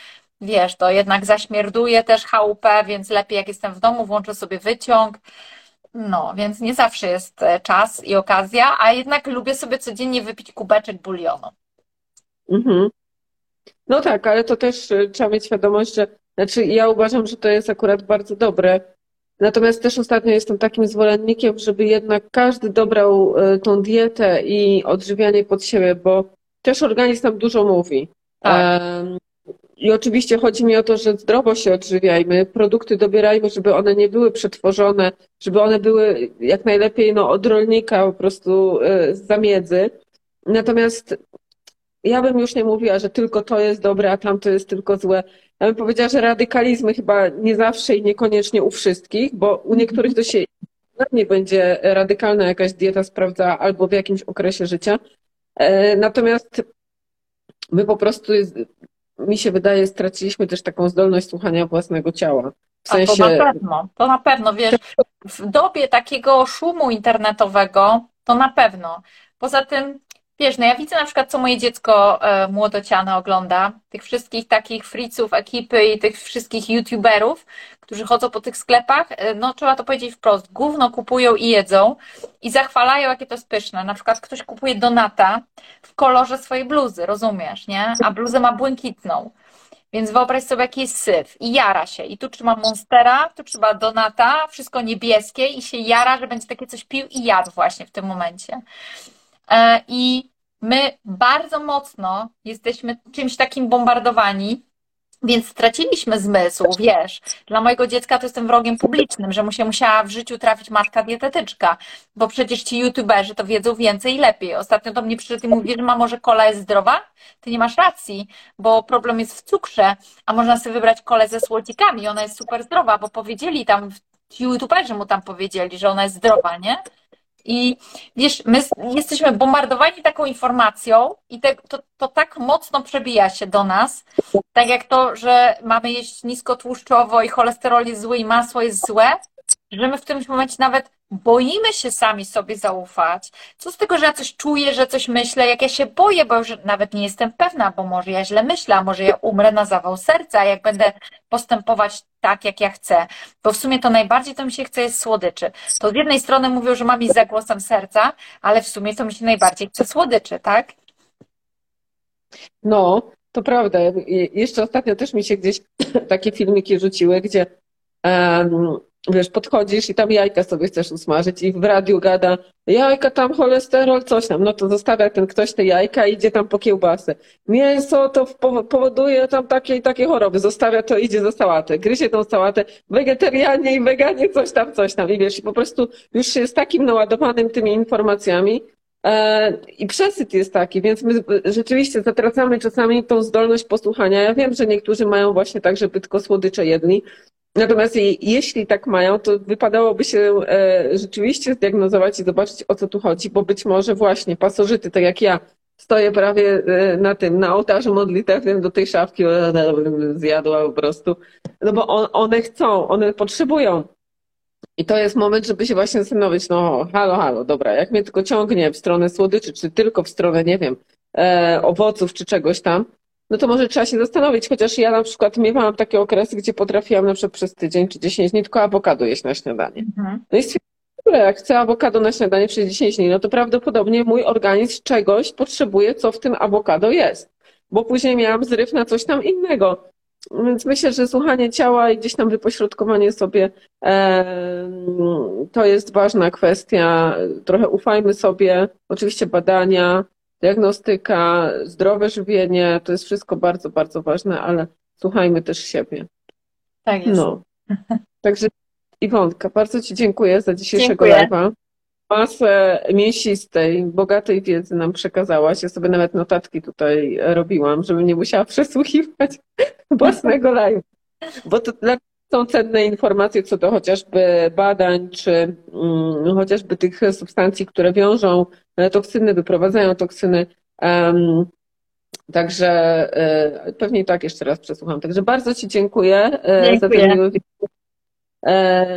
wiesz, to jednak zaśmierduje też chałupę, więc lepiej jak jestem w domu, włączę sobie wyciąg. No, więc nie zawsze jest e, czas i okazja, a jednak lubię sobie codziennie wypić kubeczek bulionu. Mhm. No tak, ale to też e, trzeba mieć świadomość, że znaczy ja uważam, że to jest akurat bardzo dobre. Natomiast też ostatnio jestem takim zwolennikiem, żeby jednak każdy dobrał e, tą dietę i odżywianie pod siebie, bo też organizm nam dużo mówi. Tak. I oczywiście chodzi mi o to, że zdrowo się odżywiajmy, produkty dobierajmy, żeby one nie były przetworzone, żeby one były jak najlepiej no, od rolnika po prostu y, z zamiedzy. Natomiast ja bym już nie mówiła, że tylko to jest dobre, a tamto jest tylko złe. Ja bym powiedziała, że radykalizmy chyba nie zawsze i niekoniecznie u wszystkich, bo u niektórych to się nie będzie radykalna jakaś dieta sprawdza albo w jakimś okresie życia. E, natomiast my po prostu mi się wydaje, straciliśmy też taką zdolność słuchania własnego ciała. W sensie... A to na pewno, to na pewno, wiesz, w dobie takiego szumu internetowego, to na pewno. Poza tym, wiesz, no ja widzę na przykład, co moje dziecko e, młodociane ogląda, tych wszystkich takich friców ekipy i tych wszystkich youtuberów, którzy chodzą po tych sklepach, e, no trzeba to powiedzieć wprost, gówno kupują i jedzą i zachwalają, jakie to jest pyszne. Na przykład ktoś kupuje donata w kolorze swojej bluzy, rozumiesz, nie? A bluzę ma błękitną. Więc wyobraź sobie, jaki jest syf i jara się. I tu trzyma Monstera, tu trzyma Donata, wszystko niebieskie i się jara, że będzie takie coś pił i jadł właśnie w tym momencie. E, I my bardzo mocno jesteśmy czymś takim bombardowani, więc straciliśmy zmysł, wiesz. Dla mojego dziecka to jestem wrogiem publicznym, że mu się musiała w życiu trafić matka dietetyczka, bo przecież ci youtuberzy to wiedzą więcej i lepiej. Ostatnio do mnie przyszedł i mówi, że mamo, że kola jest zdrowa? Ty nie masz racji, bo problem jest w cukrze, a można sobie wybrać kolę ze słodzikami, ona jest super zdrowa, bo powiedzieli tam, youtuberzy mu tam powiedzieli, że ona jest zdrowa, nie? I wiesz, my jesteśmy bombardowani taką informacją i te, to, to tak mocno przebija się do nas, tak jak to, że mamy jeść niskotłuszczowo i cholesterol jest zły i masło jest złe, że my w tym momencie nawet boimy się sami sobie zaufać. Co z tego, że ja coś czuję, że coś myślę, jak ja się boję, bo już nawet nie jestem pewna, bo może ja źle myślę, a może ja umrę na zawał serca, jak będę postępować tak, jak ja chcę. Bo w sumie to najbardziej to mi się chce jest słodyczy. To z jednej strony mówią, że mam iść za głosem serca, ale w sumie to mi się najbardziej chce słodyczy, tak? No, to prawda. Jeszcze ostatnio też mi się gdzieś *clears throat* takie filmiki rzuciły, gdzie wiesz, podchodzisz i tam jajka sobie chcesz usmażyć i w radiu gada, jajka tam, cholesterol, coś tam, no to zostawia ten ktoś te jajka i idzie tam po kiełbasę. Mięso to powoduje tam takie i takie choroby, zostawia to, idzie za sałatę, gryzie tą sałatę, wegetarianie i weganie, coś tam, coś tam i wiesz, i po prostu już się jest takim naładowanym tymi informacjami, e, i przesyt jest taki, więc my rzeczywiście zatracamy czasami tą zdolność posłuchania. Ja wiem, że niektórzy mają właśnie tak, żeby tylko słodycze jedli, Natomiast jeśli tak mają, to wypadałoby się e, rzeczywiście zdiagnozować i zobaczyć, o co tu chodzi, bo być może właśnie pasożyty, tak jak ja, stoję prawie e, na tym, na ołtarzu modlitewnym do tej szafki, zjadła po prostu, no bo on, one chcą, one potrzebują. I to jest moment, żeby się właśnie zastanowić, no halo, halo, dobra, jak mnie tylko ciągnie w stronę słodyczy, czy tylko w stronę, nie wiem, e, owoców, czy czegoś tam, no to może trzeba się zastanowić, chociaż ja na przykład miałam takie okresy, gdzie potrafiłam na przykład przez tydzień czy 10 dni tylko awokado jeść na śniadanie. Mhm. No i stwierdziłam, jak chcę awokado na śniadanie przez 10 dni, no to prawdopodobnie mój organizm czegoś potrzebuje, co w tym awokado jest. bo później miałam zryw na coś tam innego. Więc myślę, że słuchanie ciała i gdzieś tam wypośrodkowanie sobie e, to jest ważna kwestia. Trochę ufajmy sobie. Oczywiście badania, diagnostyka, zdrowe żywienie to jest wszystko bardzo, bardzo ważne, ale słuchajmy też siebie. Tak jest. No. *laughs* Także Iwonka, bardzo Ci dziękuję za dzisiejszego Dziękuję. live'a. Masę mięsistej, bogatej wiedzy nam przekazałaś. Ja sobie nawet notatki tutaj robiłam, żebym nie musiała *laughs* przesłuchiwać własnego live'a. Bo to dla są cenne informacje co do chociażby badań, czy mm, chociażby tych substancji, które wiążą e, toksyny, wyprowadzają toksyny. Także e, pewnie tak jeszcze raz przesłucham. Także bardzo Ci dziękuję e, za ten Dziękuję. miły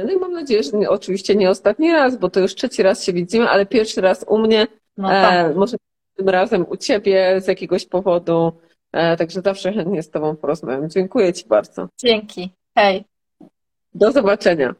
No i mam nadzieję, że nie, oczywiście nie ostatni raz, bo to już trzeci raz się widzimy, ale pierwszy raz u mnie, No tak. e, może tym razem u Ciebie z jakiegoś powodu. E, Także zawsze chętnie z Tobą porozmawiam. Dziękuję Ci bardzo. Dzięki. Hej. Do zobaczenia.